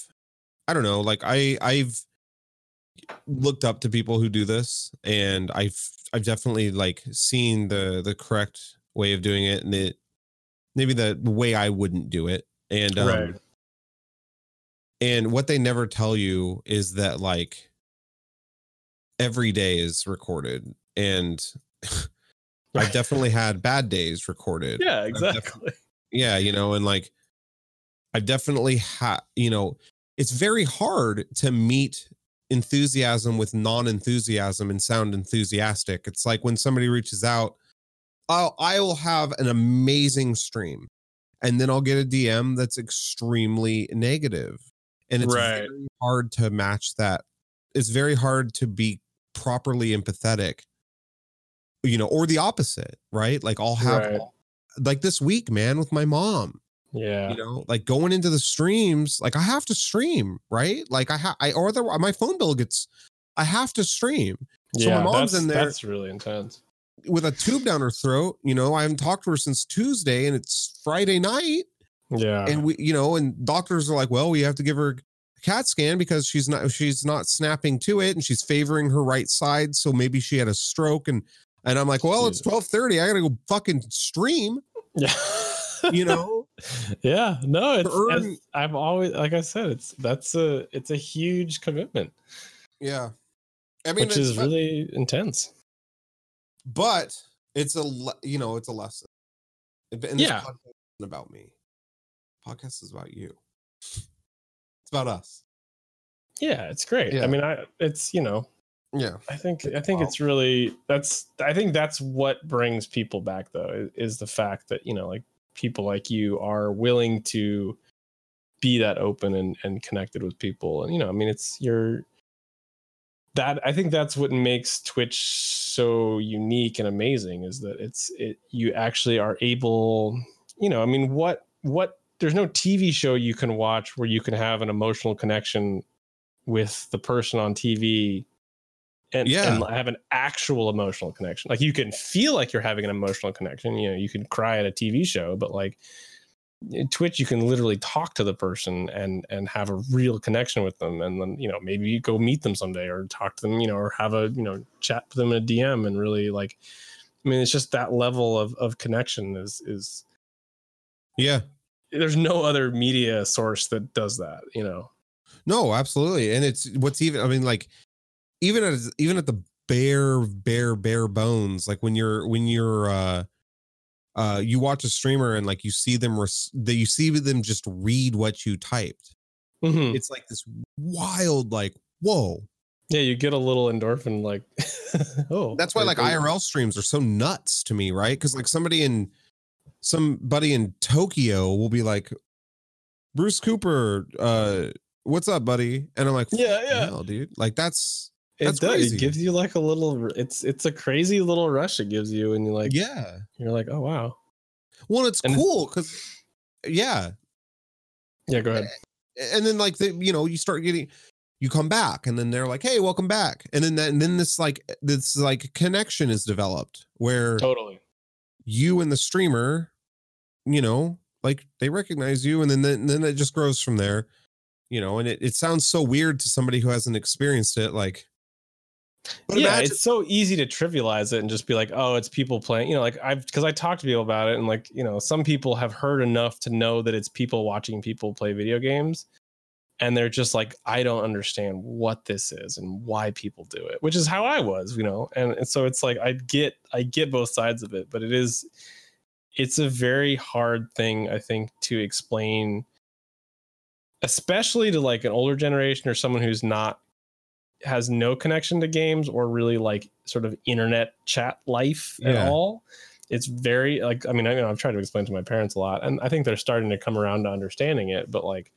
I don't know, like I I've looked up to people who do this and I've I've definitely like seen the the correct way of doing it and it maybe the, the way I wouldn't do it. And um Right. and what they never tell you is that like every day is recorded and I've definitely had bad days recorded. yeah exactly yeah you know and like i've definitely had you know it's very hard to meet enthusiasm with non-enthusiasm and sound enthusiastic it's like when somebody reaches out i'll i will have an amazing stream and then i'll get a dm that's extremely negative and it's Right. very hard to match that it's very hard to be properly empathetic you know or the opposite right like i'll have Right. like this week, man, with my mom. yeah You know, like going into the streams, like I have to stream, right? Like I have, I or other my phone bill gets, I have to stream so my yeah mom's that's, in there- that's really intense with a tube down her throat. You know, I haven't talked to her since Tuesday, and it's Friday night, yeah. And we, you know, and doctors are like, well, we have to give her a CAT scan because she's not, she's not snapping to it, and she's favoring her right side, so maybe she had a stroke, and and I'm like, well, it's twelve thirty, I gotta go fucking stream, yeah. You know. yeah. No it's, earn- i've always like i said it's that's a it's a huge commitment. Yeah. I mean, which is really intense but it's a you know it's a lesson. And Yeah. about me. Podcast is about you. It's about us. yeah it's great Yeah. i mean i it's you know Yeah. i think i think Wow. it's really that's i think that's what brings people back though is, is the fact that you know like people like you are willing to be that open and and connected with people and you know i mean it's you're that i think that's what makes twitch so unique and amazing is that it's it you actually are able you know i mean what what there's no tv show you can watch where you can have an emotional connection with the person on tv and, Yeah. and have an actual emotional connection like you can feel like you're having an emotional connection you know you can cry at a tv show but like Twitch you can literally talk to the person and and have a real connection with them and then you know maybe you go meet them someday or talk to them you know or have a you know chat with them in a DM and really like I mean it's just that level of of connection is is Yeah. there's no other media source that does that you know No, absolutely. And it's what's even I mean like even at even at the bare bare bare bones like when you're when you're uh uh you watch a streamer and like you see them res- that you see them just read what you typed. Mhm. It's like this wild like whoa. yeah you get a little endorphin like oh That's why like IRL streams are so nuts to me, right? Cuz like somebody in somebody in Tokyo will be like Bruce Cooper uh what's up buddy? And I'm like yeah yeah dude. Like that's it that's does crazy. it gives you like a little it's it's a crazy little rush it gives you and you're like yeah. you're like oh wow Well, it's And- cool because, yeah, yeah go ahead and then like the, you know you start getting, you come back, and then they're like, "Hey, welcome back," and then that, and then this like this like connection is developed where totally you and the streamer, you know, like they recognize you, and then then, then it just grows from there, you know, and it, it sounds so weird to somebody who hasn't experienced it, like. But yeah, imagine- it's so easy to trivialize it and just be like, oh, it's people playing. You know, like I've because I talked to people about it, and like you know, some people have heard enough to know that it's people watching people play video games, and they're just like, I don't understand what this is and why people do it, which is how I was, you know, and, and so it's like I get I get both sides of it, but it is it's a very hard thing I think to explain especially to like an older generation or someone who's not has no connection to games or really like sort of internet chat life Yeah. at all. It's very like I mean I know I've tried to explain to my parents a lot and I think they're starting to come around to understanding it, but like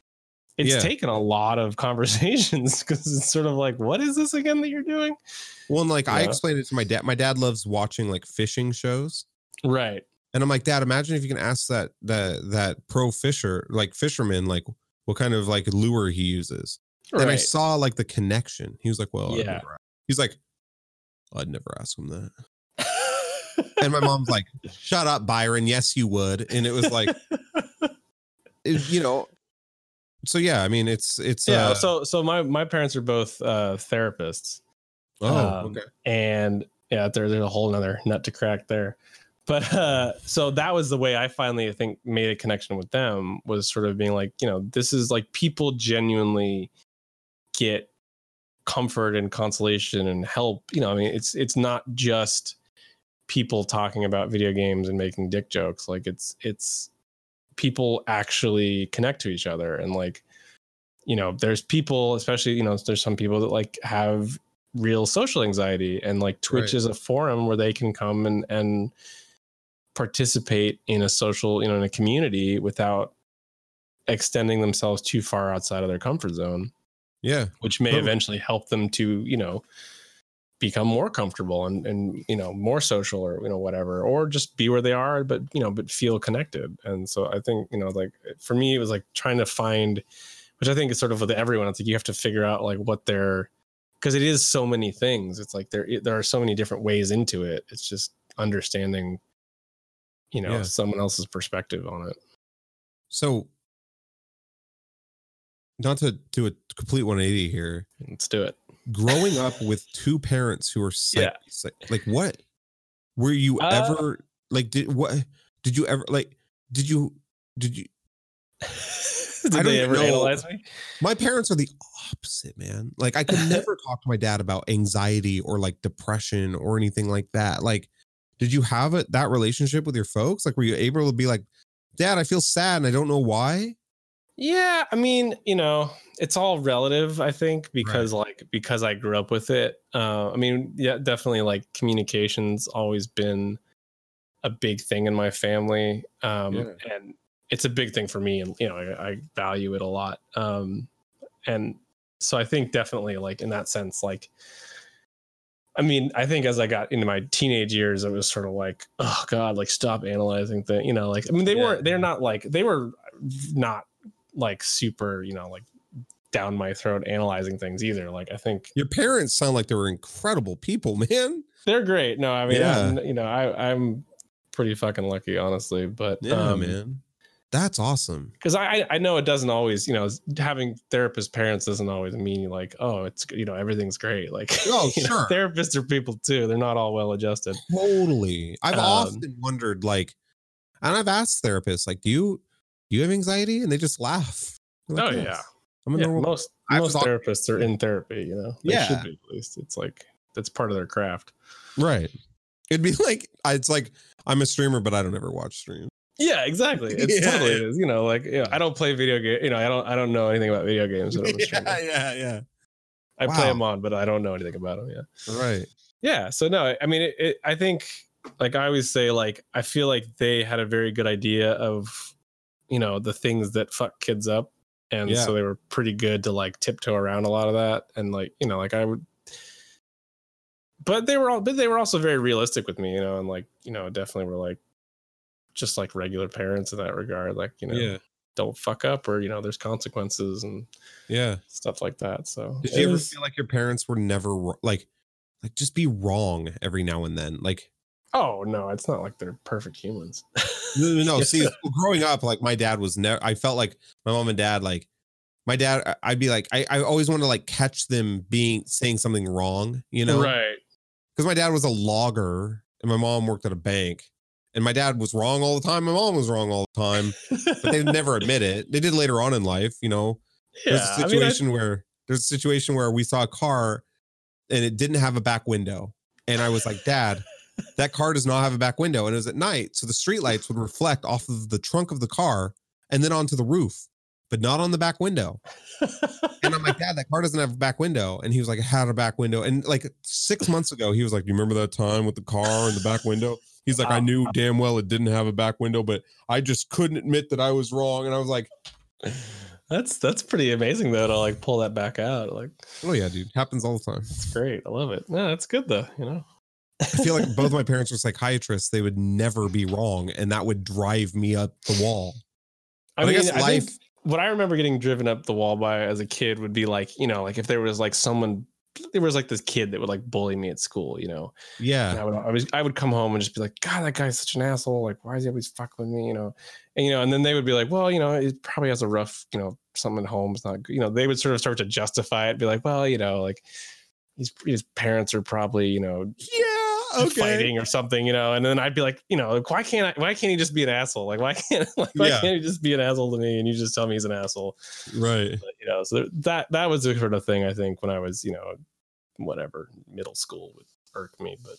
it's Yeah. taken a lot of conversations because it's sort of like what is this again that you're doing? well, and like I explained it to my dad. My dad loves watching like fishing shows. Right. And I'm like, Dad, imagine if you can ask that that that pro fisher, like fisherman, like what kind of like lure he uses. And I saw like the connection. He was like, Well, Yeah. he's like, I'd never ask him that. And my mom's like, Shut up, Byron. Yes, you would. And it was like, it- you know. So yeah, I mean, it's it's yeah. uh, so so my my parents are both uh therapists. oh um, okay and yeah there, there's a whole nother nut to crack there but uh so that was the way i finally i think made a connection with them was sort of being like you know this is like people genuinely get comfort and consolation and help. You know i mean it's it's not just people talking about video games and making dick jokes. Like it's it's people actually connect to each other. And like you know there's people especially you know there's some people that like have real social anxiety. And like twitch Right. is a forum where they can come and and participate in a social you know in a community without extending themselves too far outside of their comfort zone yeah which may Totally. eventually help them to you know become more comfortable and and you know more social or you know whatever or just be where they are but you know but feel connected and so i think you know like for me it was like trying to find which i think is sort of with everyone it's like you have to figure out like what their because it is so many things it's like there there are so many different ways into it it's just understanding you know Yeah. someone else's perspective on it so not to do a complete 180 here. Let's do it. Growing up with two parents who are psych, Yeah. psych- like what? Were you Uh, ever like did what did you ever like did you did you did they ever know. analyze me? My parents are the opposite man. Like i could never talk to my dad about anxiety or like depression or anything like that. Like did you have it that relationship with your folks? Like were you able to be like dad i feel sad and i don't know why Yeah, I mean, you know, it's all relative, I think, because like because I grew up with it. Uh, I mean, yeah, definitely like communication's always been a big thing in my family. Um Yeah. and it's a big thing for me and you know, I, I value it a lot. Um and so I think definitely like in that sense, like I mean, I think as I got into my teenage years, it was sort of like, oh God, like stop analyzing things. You know, like I mean, they Yeah. weren't they're not like they were not like super, you know, like down my throat analyzing things either. Like I think your parents sound like they were incredible people man they're great. No, I mean, Yeah. You know, I I'm pretty fucking lucky, honestly. But yeah um, man That's awesome. because I I know it doesn't always you know having therapist parents doesn't always mean like oh it's you know everything's great like Oh, you know, sure. therapists are people too they're not all well adjusted Totally. I've Um, often wondered, like, and I've asked therapists, like, do you you have anxiety? And they just laugh. Like, Oh, "Yes, yeah. I'm a yeah, normal. most I most therapists are in therapy you know they Yeah. should be at least it's like that's part of their craft Right. It'd be like it's like I'm a streamer, but I don't ever watch streams. yeah exactly it's Yeah. totally it is you know like you know, I don't play video game you know I don't I don't know anything about video games yeah, I'm a streamer. yeah, yeah. I Wow. play them on but I don't know anything about them yeah Right. yeah so no i mean it, it, i think like i always say like i feel like they had a very good idea of you know the things that fuck kids up and Yeah. so they were pretty good to like tiptoe around a lot of that and like you know like i would but they were all but they were also very realistic with me you know and like you know definitely were like just like regular parents in that regard like you know Yeah. don't fuck up or you know there's consequences and Yeah. stuff like that so Did you ever was- feel like your parents were never like like just be wrong every now and then? Like oh no it's not like they're perfect humans no, no, no. See, growing up, like my dad was never. I felt like my mom and dad, like my dad. I'd be like, I, I always want to like catch them being saying something wrong, you know, right because my dad was a logger and my mom worked at a bank, and my dad was wrong all the time. My mom was wrong all the time, but they never admit it. They did later on in life, you know. Yeah, There's a I mean, I- situation where there's a situation where we saw a car and it didn't have a back window. And I was like, Dad, that car does not have a back window. And it was at night. So the street lights would reflect off of the trunk of the car and then onto the roof, but not on the back window. And I'm like, Dad, that car doesn't have a back window. And he was like, it had a back window. And like six months ago, he was like, Do You remember that time with the car and the back window? He's like, I knew damn well it didn't have a back window, but I just couldn't admit that I was wrong. And I was like, That's that's pretty amazing though to like pull that back out. Like Oh yeah, dude. Happens all the time. it's great. I love it. No, that's good though. You know. I feel like both my parents were psychiatrists. They would never be wrong, and that would drive me up the wall. I But I mean, guess I life- think what I remember getting driven up the wall by as a kid would be like, you know, like if there was like someone, there was like this kid that would like bully me at school, you know, and Yeah, I would always, I would come home and just be like, God, that guy's such an asshole. Like, why is he always fucking with me? You know, and you know, and then they would be like, well, you know, it probably has a rough, you know, something at home is not, you know, they would sort of start to justify it, be like, well, you know, like his his parents are probably, you know, yeah, fighting or something, you know, and then I'd be like, you know, like, why can't I, why can't he just be an asshole? Like, why can't, like, why Yeah. can't he just be an asshole to me and you just tell me he's an asshole? right. But, you know, so that, that was the sort of thing I think when I was, you know, whatever, middle school would irk me. But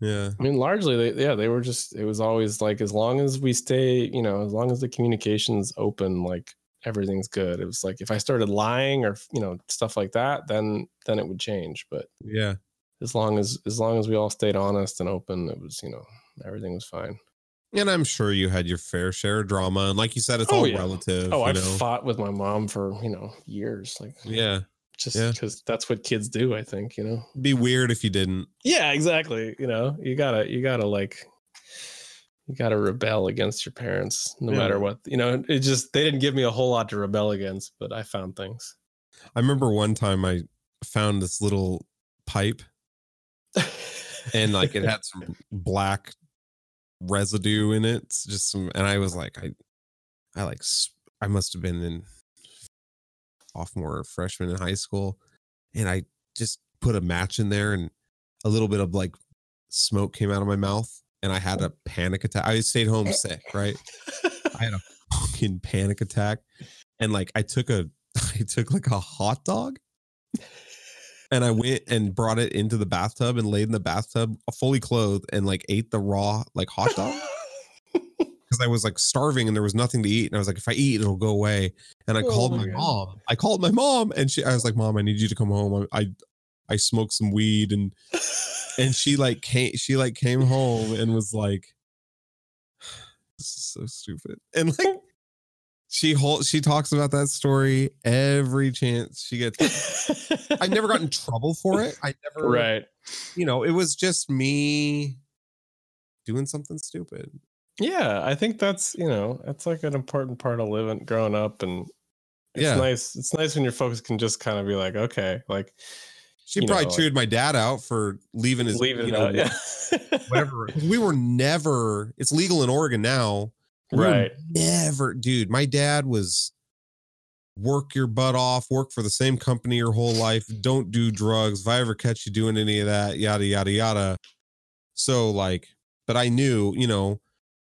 Yeah, I mean, largely, they, yeah, they were just, it was always like, as long as we stay, you know, as long as the communication's open, like everything's good. It was like, if I started lying or, you know, stuff like that, then, then it would change. But yeah, as long as, as long as we all stayed honest and open, it was, you know, everything was fine. and I'm sure you had your fair share of drama, and like you said, it's Oh, all yeah. relative. Oh, I know? fought with my mom for, you know, years, like yeah, just Yeah. because that's what kids do, I think, you know? be weird if you didn't. Yeah, exactly. You know, you gotta, you gotta like, you gotta rebel against your parents, no Yeah. matter what. You know, it just they didn't give me a whole lot to rebel against, but I found things. I remember one time I found this little pipe, and like it had some black residue in it, just some, and I was like, I, I like, I must have been in sophomore or freshman in high school, and I just put a match in there, and a little bit of like smoke came out of my mouth, and I had a panic attack. I stayed home eh. sick, right? I had a fucking panic attack, and like I took a, I took like a hot dog, and I went and brought it into the bathtub and laid in the bathtub uh, fully clothed and like ate the raw like hot dog because I was like starving and there was nothing to eat. And I was like, if I eat, it'll go away. And I Oh called my my God. mom. I called my mom and she, I was like, mom, I need you to come home. I, I, I smoked some weed and, and she like came, she like came home and was like, this is so stupid. And like, she hold, she talks about that story every chance she gets. I never got in trouble for it. I never, right. you know, it was just me doing something stupid. Yeah, I think that's you know that's like an important part of living, growing up, and it's Yeah. nice. It's nice when your folks can just kind of be like, okay, like She You know, probably like- chewed my dad out for leaving his, leave it you out. Yeah. whatever. We were never. It's legal in Oregon now Right. Never, dude. My dad was work your butt off, work for the same company your whole life. Don't do drugs. If I ever catch you doing any of that, yada, yada, yada. So, like, but I knew, you know,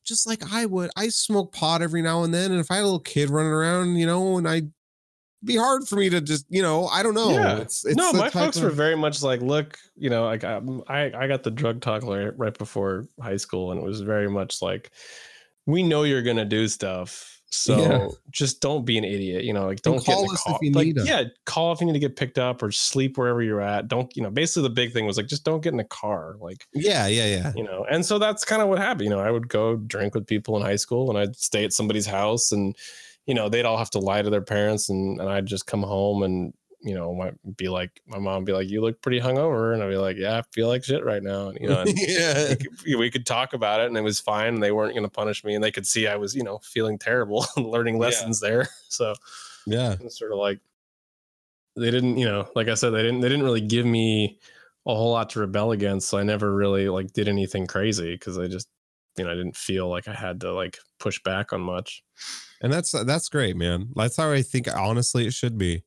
just like I would, I smoke pot every now and then. And if I had a little kid running around, you know, and I'd be hard for me to just, you know, I don't know. Yeah. It's, it's no, my folks of- were very much like, look, you know, like um, I, I got the drug talk right, right before high school, and it was very much like, we know you're gonna do stuff, so Yeah. just don't be an idiot. You know, like don't get in call the us if car. you like, need us. yeah, call if you need to get picked up or sleep wherever you're at. Don't, you know, basically the big thing was like, just don't get in the car. Like, yeah, yeah, yeah. you know and so that's kind of what happened you know i would go drink with people in high school and i'd stay at somebody's house and you know they'd all have to lie to their parents and, and i'd just come home and you know might be like my mom be like you look pretty hungover and i'd be like yeah i feel like shit right now and you know and yeah. we, could, we could talk about it and it was fine and they weren't going to punish me and they could see i was you know feeling terrible and learning Yeah. lessons there so Yeah. it's sort of like they didn't you know like i said they didn't they didn't really give me a whole lot to rebel against so i never really like did anything crazy because i just you know i didn't feel like i had to like push back on much And that's that's great, man. That's how I think honestly it should be.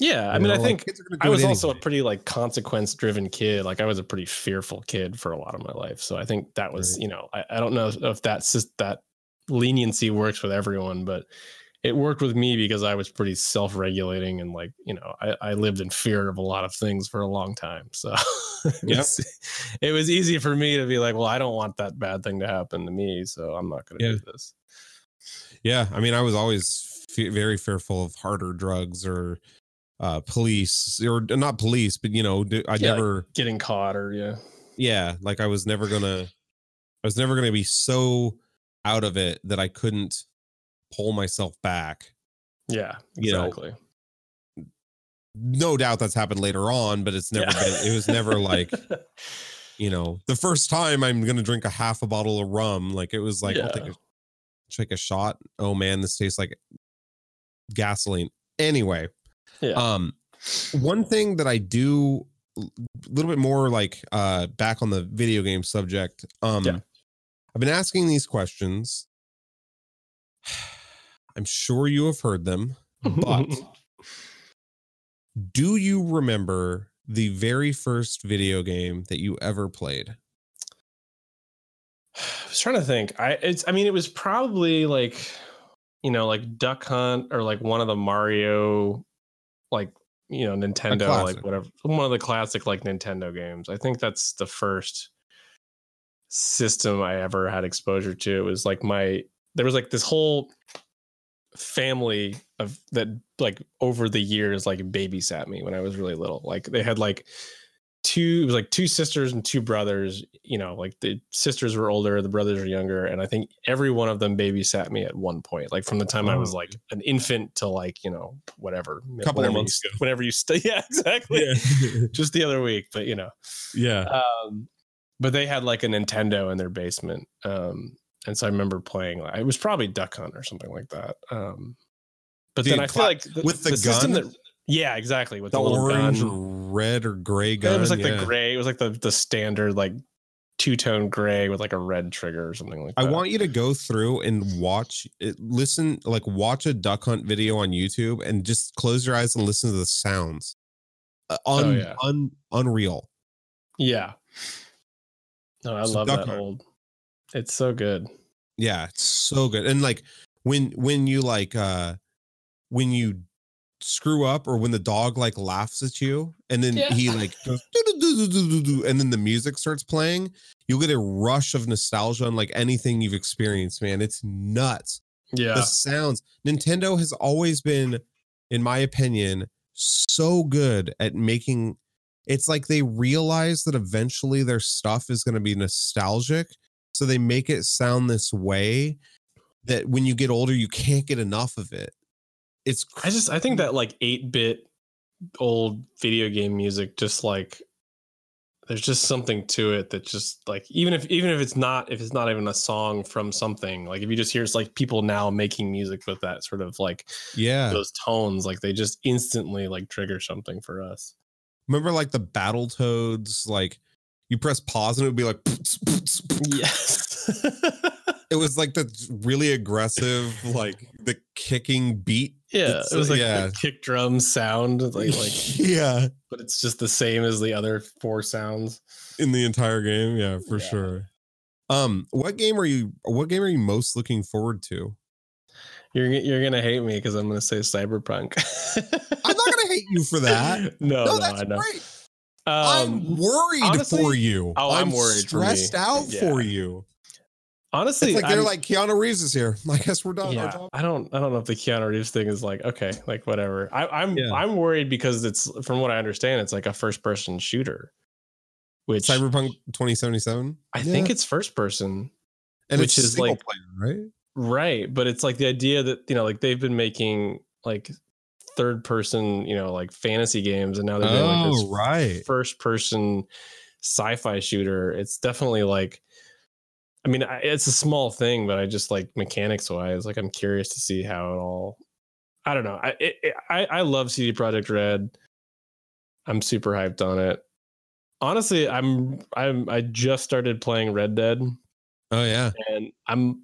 Yeah i You mean know, i think kids i was also a pretty like consequence driven kid like i was a pretty fearful kid for a lot of my life so i think that was Right. you know i, I don't know if that's just that leniency works with everyone but it worked with me because i was pretty self-regulating and like you know i, I lived in fear of a lot of things for a long time so it, Yep. was, it was easy for me to be like well i don't want that bad thing to happen to me so i'm not going to Yeah. do this Yeah, I mean, I was always fe- very fearful of harder drugs or uh police or not police, but you know, I Yeah, like- never. getting caught or yeah yeah, like I was never gonna. I was never gonna be so out of it that I couldn't pull myself back. yeah You know, exactly No doubt that's happened later on, but it's never Yeah. been. It was never like you know the first time I'm gonna drink a half a bottle of rum. Like it was like I'll take a take a shot. Oh man, this tastes like gasoline. Anyway, yeah um, one thing that I do a little bit more like uh back on the video game subject. Um, Yeah. I've been asking these questions. I'm sure you have heard them, but do you remember the very first video game that you ever played? I was trying to think. I it's I mean it was probably like you know like Duck Hunt or like one of the Mario like you know Nintendo like whatever one of the classic like Nintendo games. I think that's the first system I ever had exposure to. It was like my there was like this whole family of that like over the years like babysat me when I was really little. Like they had like two it was like two sisters and two brothers you know like the sisters were older the brothers are younger and i think every one of them babysat me at one point like from the time i was Oh. like an infant to like you know whatever Couple of whenever months you, ago. whenever you stay yeah exactly yeah. just the other week but you know yeah. um but they had like a nintendo in their basement um and so i remember playing like it was probably duck hunt or something like that um but then i feel like the, with the system gun? that, yeah exactly with The the, orange, gun. red, or gray Yeah, gun. it was like yeah. the gray. It was like the the standard like two tone gray with like a red trigger or something like that. I want you to go through and watch it, listen, like watch a duck hunt video on YouTube and just close your eyes and listen to the sounds. Uh, un, Oh, yeah. un, unreal. Yeah. No, I So love that Hunt. old. It's so good. Yeah, it's so good. And like when when you like uh when you screw up or when the dog like laughs at you and then Yeah. he like goes and then the music starts playing, you'll get a rush of nostalgia on like anything you've experienced, man. It's nuts. Yeah. the sounds nintendo has always been in my opinion so good at making it's like they realize that eventually their stuff is going to be nostalgic so they make it sound this way that when you get older you can't get enough of it it's I just I think that like 8 bit old video game music just like there's just something to it that just like even if even if it's not if it's not even a song from something like if you just hear it's like people now making music with that sort of like yeah. those tones like they just instantly like trigger something for us. Remember like the battle toads like you press pause and it would be like yes it was like the really aggressive, like the kicking beat. Yeah, It's, it was like yeah. the kick drum sound, like like, yeah, but it's just the same as the other four sounds. in the entire game. Yeah, for Yeah. sure. Um, what game are you? What game are you most looking forward to? You're you're gonna hate me because I'm gonna say Cyberpunk. I'm not gonna hate you for that. No, No, no, that's I know. great. I'm Um, worried for you. oh, I'm worried for me. Stressed out for you. Honestly, It's like they're I'm- like Keanu Reeves is here. I guess we're done. Our yeah, job- I don't, I don't know if the Keanu Reeves thing is like okay, like whatever. I, I'm, Yeah. I'm worried because it's from what I understand, it's like a first person shooter, which Cyberpunk 2077. I think it's first person, and which it's is single like- player, right? right? But it's like the idea that you know, like they've been making like third person, you know, like fantasy games, and now they're doing like this Oh, right. first person sci-fi shooter it's definitely like i mean I- it's a small thing but i just like mechanics wise like i'm curious to see how it all i don't know i it, it- i i love CD Projekt Red. I'm super hyped on it. Honestly i'm i'm i just started playing red dead. Oh yeah. and i'm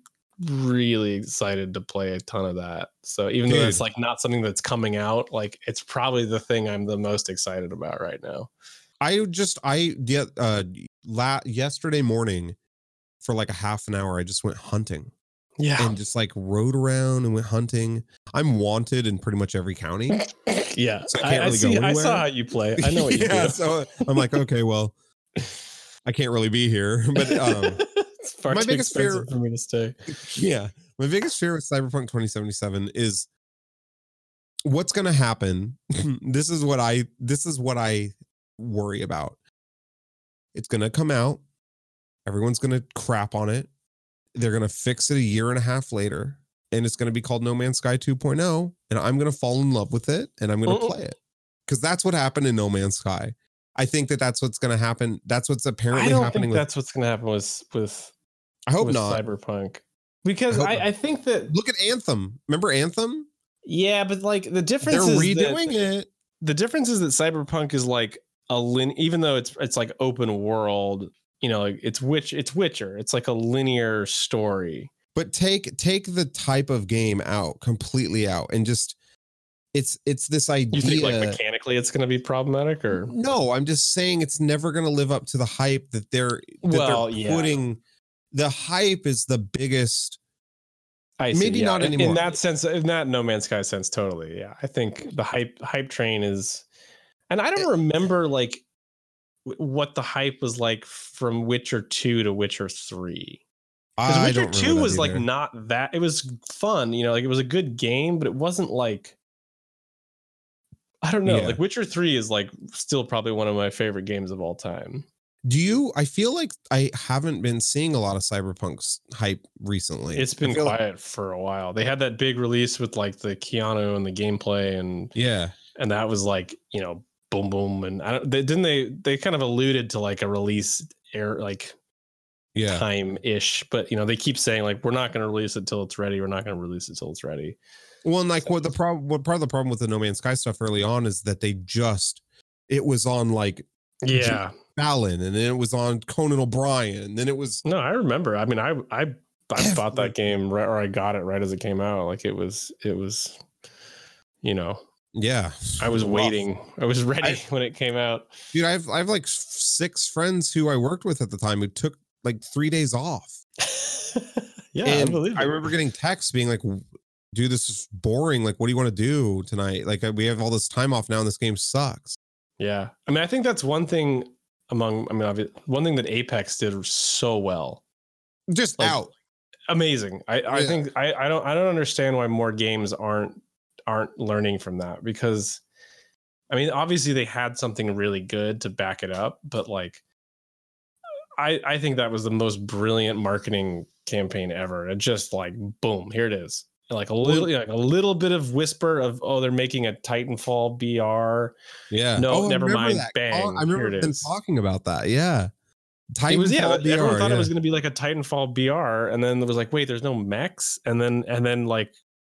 really excited to play a ton of that. So even though it's like not something that's coming out like it's probably the thing i'm the most excited about right now. I just I yeah uh la- yesterday morning for like a half an hour I just went hunting yeah and just like rode around and went hunting. I'm wanted in pretty much every county. Yeah, So I I, can't I really go see. I anywhere. saw how you play. I know what you yeah, do. so I'm like, okay, well, I can't really be here. But um it's far my too biggest fear- for me to stay. yeah, my biggest fear with Cyberpunk 2077 is what's going to happen. this is what I this is what I worry about. It's going to come out. Everyone's going to crap on it. They're going to fix it a year and a half later and it's going to be called No Man's Sky 2.0 and I'm going to fall in love with it and I'm going to oh. Mm-mm. play it. Cuz that's what happened in No Man's Sky. I think that that's what's going to happen. That's what's apparently I don't happening think with that's what's going to happen with with, I hope with not. Cyberpunk because I I. I think that Look at Anthem. Remember Anthem? yeah, but like the difference They're redoing that, it. the difference is that Cyberpunk is like a lin even though it's it's like open world. You know, it's Witch, it's Witcher. It's like a linear story. but take take the type of game out completely out and just it's it's this idea You think like mechanically it's going to be problematic, or no i'm just saying it's never going to live up to the hype that they're that Well, they're yeah. putting the hype is the biggest I Maybe not in- anymore. In that sense, in that No Man's Sky sense, totally. Yeah, I think the hype hype train is, and I don't eh. remember like what the hype was like from Witcher two to Witcher three. Because I Witcher don't two remember that was like not that. It was fun, you know, like it was a good game, but it wasn't like. I don't know. Yeah. Like Witcher three is like still probably one of my favorite games of all time. do you i feel like i haven't been seeing a lot of cyberpunk's hype recently It's been feel like- quiet for a while. They had that big release with like the Keanu and the gameplay and yeah and that was like you know boom boom and I don't they didn't they they kind of alluded to like a release air like yeah. time ish but you know they keep saying like we're not going to release it till it's ready. We're not going to release it till it's ready. Well and like what the problem what part of the problem with the no man's sky stuff early on is that they just it was on like yeah. Fallon, and then it was on Conan O'Brien, and then it was no i remember. I mean i i i bought that game right or i got it right as it came out. Like it was it was you know yeah. i was waiting i was ready I- when it came out dude. I've I've like six friends who I worked with at the time who took like three days off. yeah and i believe I remember getting texts being like, "Dude, this is boring. Like, what do you want to do tonight? Like, we have all this time off now, and this game sucks." Yeah. I mean, I think that's one thing among, I mean, obvi- one thing that Apex did so well. Just Like, out. Amazing. I, I Yeah. think I, I don't I don't understand why more games aren't aren't learning from that because I mean obviously they had something really good to back it up, but like I I think that was the most brilliant marketing campaign ever. It just like boom, here it is. Like a little like a little bit of whisper of oh they're making a Titanfall BR. Yeah. No, oh, I never mind. that. Bang, Oh, I remember here it is. talking about that. Yeah. it was yeah. Titanfall Everyone BR, thought it was going to be like a Titanfall BR, and then there was like, wait, there's no mechs, and then and then like,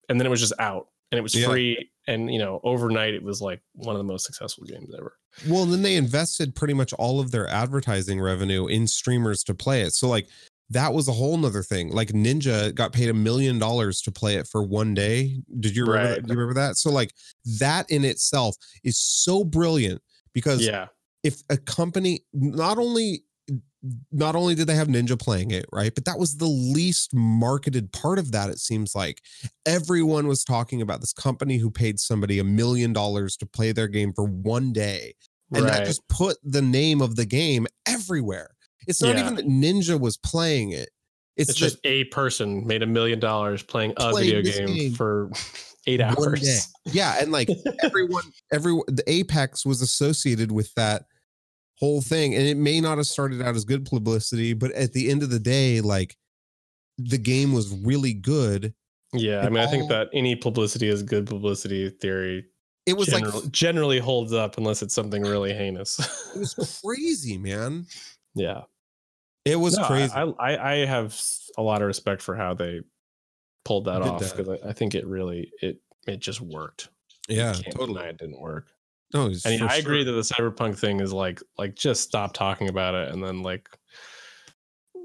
and then it was just out, and it was Yeah. free, and you know, overnight it was like one of the most successful games ever. Well, then they invested pretty much all of their advertising revenue in streamers to play it. So like that was a whole nother thing. Like Ninja got paid a million dollars to play it for one day. Did you remember? Right. That? Do you remember that? So like that in itself is so brilliant because Yeah. if a company not only not only did they have ninja playing it right but that was the least marketed part of that it seems like everyone was talking about this company who paid somebody a million dollars to play their game for one day and that just put the name of the game everywhere it's not Yeah. even that ninja was playing it it's, it's just a person made a million dollars playing a video game, game for eight hours. yeah and like everyone everyone the apex was associated with that whole thing and it may not have started out as good publicity but at the end of the day like the game was really good Yeah, I mean, I think that any publicity is good publicity theory. it was general- like generally holds up unless it's something really heinous. it was crazy man yeah, it was No, crazy I, I I have a lot of respect for how they pulled that off because I, I think it really it it just worked. Yeah totally it didn't work. No it's I mean, I agree sure. that the cyberpunk thing is like like just stop talking about it and then like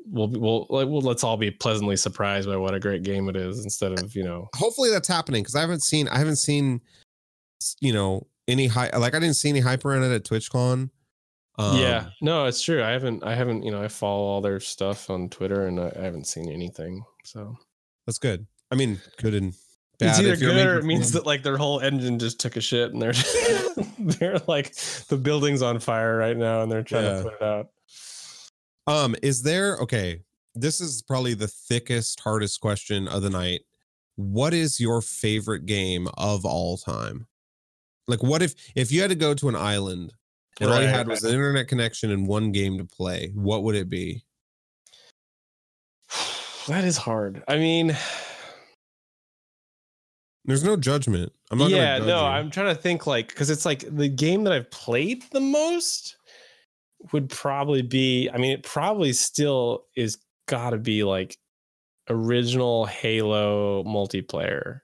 we'll we'll like well let's all be pleasantly surprised by what a great game it is instead of you know hopefully that's happening because i haven't seen i haven't seen you know any high like i didn't see any hype around it at twitchcon. Um, yeah no it's true I haven't I haven't you know I follow all their stuff on Twitter and I, I haven't seen anything so. That's good. I mean good and it's either good or it means that like their whole engine just took a shit and they're they're like the building's on fire right now and they're trying Yeah. to put it out Um, is there okay? This is probably the thickest, hardest question of the night. What is your favorite game of all time? Like, what if if you had to go to an island and all you had was an internet connection and one game to play? What would it be? that is hard I mean There's no judgment. I'm not. yeah, no, you. I'm trying to think like because it's like the game that I've played the most would probably be. I mean, it probably still is got to be like original Halo multiplayer.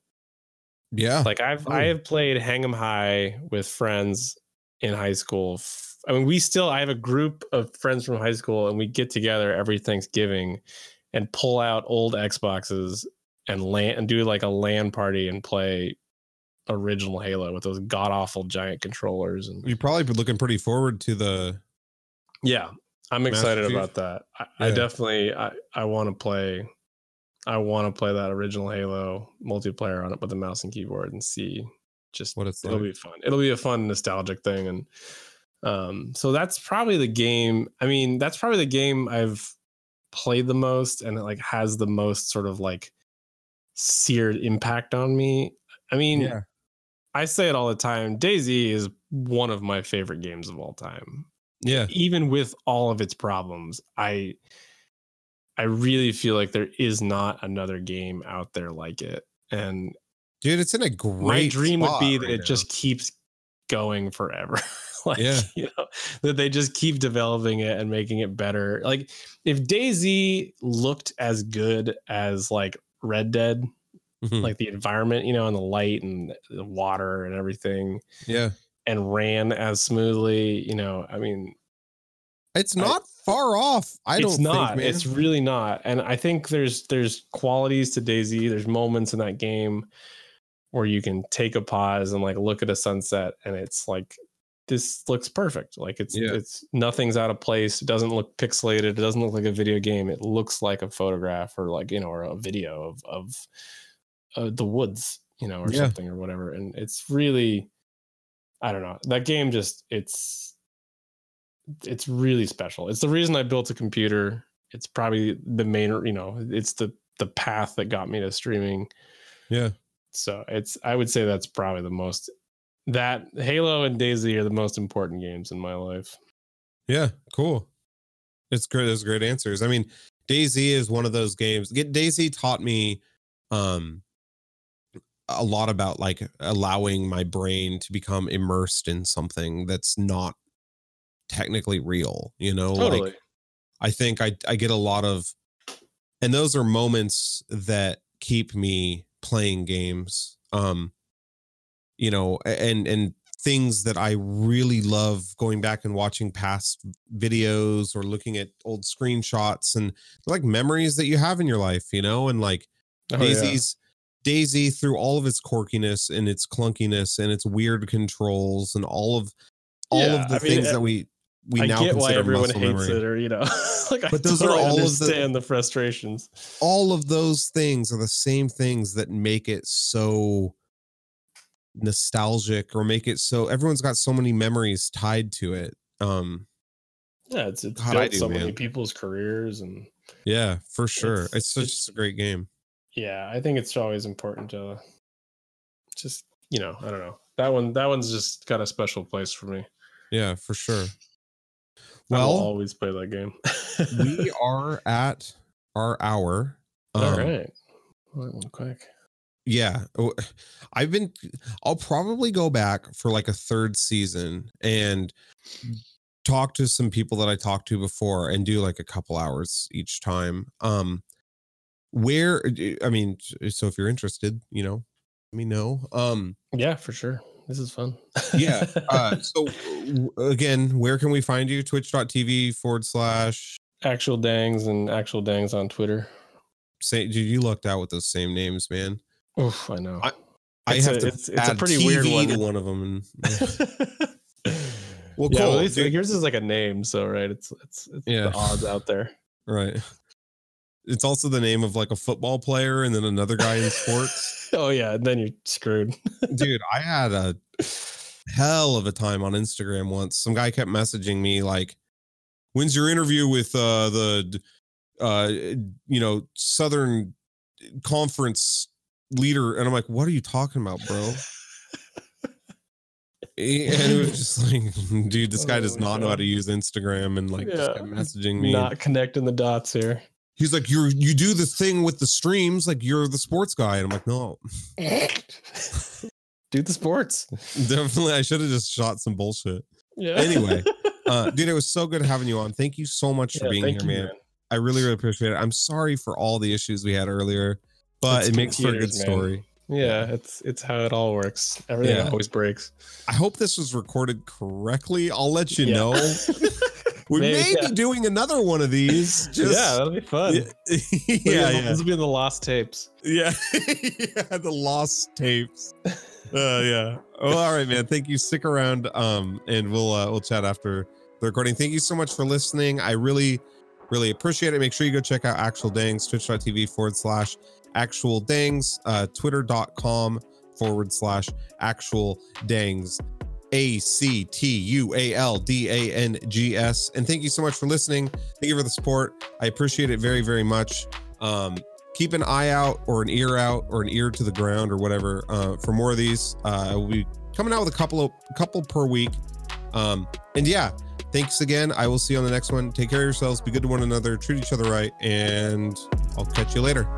Yeah. Like I've I have played Hang 'em High with friends in high school. I mean, we still I have a group of friends from high school, and we get together every Thanksgiving and pull out old Xboxes and LAN and do like a LAN party and play original Halo with those god awful giant controllers. And You'd probably be looking pretty forward to the. yeah, I'm excited about that. I, I definitely I I want to play. I want to play that original Halo multiplayer on it with the mouse and keyboard and see just What it's like. it'll like. be fun. It'll be a fun nostalgic thing and um so that's probably the game. I mean, that's probably the game I've played the most and it like has the most sort of like seared impact on me. I mean, Yeah. I say it all the time. DayZ is one of my favorite games of all time Yeah. even with all of its problems, I I really feel like there is not another game out there like it. And Dude, it's in a great. my dream would be that right it now. just keeps going forever. like Yeah. you know, that they just keep developing it and making it better. Like if DayZ looked as good as like Red Dead, Mhm. like the environment, you know, and the light and the water and everything, yeah. and ran as smoothly, you know, I mean, It's I- not far off. I don't it's not think, it's really not and i think there's there's qualities to DayZ there's moments in that game where you can take a pause and like look at a sunset and it's like this looks perfect like it's Yeah. it's nothing's out of place it doesn't look pixelated it doesn't look like a video game it looks like a photograph or like you know or a video of of uh, the woods you know or Yeah. something or whatever and it's really i don't know that game just it's it's really special. It's the reason I built a computer. It's probably the main, you know, it's the the path that got me to streaming. yeah. So it's I would say that's probably the most that Halo and DayZ are the most important games in my life. Yeah, cool. It's great. Those great answers. I mean, DayZ is one of those games. Get DayZ taught me um a lot about like allowing my brain to become immersed in something that's not technically real, you know? Totally. Like I think I I get a lot of and those are moments that keep me playing games. Um you know, and and things that I really love going back and watching past videos or looking at old screenshots and like memories that you have in your life, you know, and like Oh, yeah. DayZ's DayZ through all of its quirkiness and its clunkiness and its weird controls and all of all Yeah, of the I things uh, that we we I now get why consider everyone hates memory. it, or you know, like I But those are all of the- the frustrations. all of those things are the same things that make it so nostalgic or make it so everyone's got so many memories tied to it um Yeah, it's it's God, built do, so many people's careers, and yeah for sure It's- it's, such it's- a great game yeah, I think it's always important to just you know, I don't know that one. That one's just got a special place for me. yeah for sure well always play that game. we are at our hour all Um, right. Well, that quick. Yeah oh, i've been i'll probably go back for like a third season and talk to some people that i talked to before and do like a couple hours each time um where i mean so if you're interested you know let me know um Yeah, for sure. This is fun. yeah uh so again where can we find you twitch.tv forward slash actual dangs and actual dangs on Twitter. say dude you lucked out with those same names man Oof, I know. I- i It's have a- to it's- it's a pretty TV weird to one. one of them and well, cool, At least dude. yours is like a name, so right. It's it's, it's Yeah. the odds out there. Right. It's also the name of like a football player and then another guy in sports. oh yeah, and then you're screwed. Dude, I had a hell of a time on Instagram once. Some guy kept messaging me like, "When's your interview with uh the uh you know, Southern Conference leader?" And I'm like, "What are you talking about, bro?" and it was just like, dude, this guy does Oh not know how to use Instagram and like just Yeah. kept messaging me. Not connecting the dots here. He's like, you're you do the thing with the streams, like you're the sports guy. And I'm like, no, Do the sports. definitely. I should have just shot some bullshit. Yeah. Anyway, Uh, dude, it was so good having you on. Thank you so much for Yeah, being here, thank you, man. I really, really appreciate it. I'm sorry for all the issues we had earlier, but It's it makes for a good man. story. Yeah, it's it's how it all works. Everything Yeah. always breaks. I hope this was recorded correctly. I'll let you Yeah. know. We Maybe, may yeah. be doing another one of these. Just, yeah, that'll be fun. yeah, yeah, yeah. This will be in the lost tapes. Yeah, yeah, the lost tapes. Uh, yeah. Oh, all right, man. Thank you. Stick around, um, and we'll uh, we'll chat after the recording. Thank you so much for listening. I really, really appreciate it. Make sure you go check out Actual Dangs, twitch.tv forward slash Actual Dangs, uh, twitter.com forward slash Actual Dangs. A C T U A L D A N G S. And thank you so much for listening. Thank you for the support. I appreciate it very, very much. Um, keep an eye out or an ear out or an ear to the ground or whatever uh, for more of these. Uh, we'll be coming out with a couple of couple per week. Um, and yeah, thanks again. I will see you on the next one. Take care of yourselves. Be good to one another. Treat each other right. And I'll catch you later.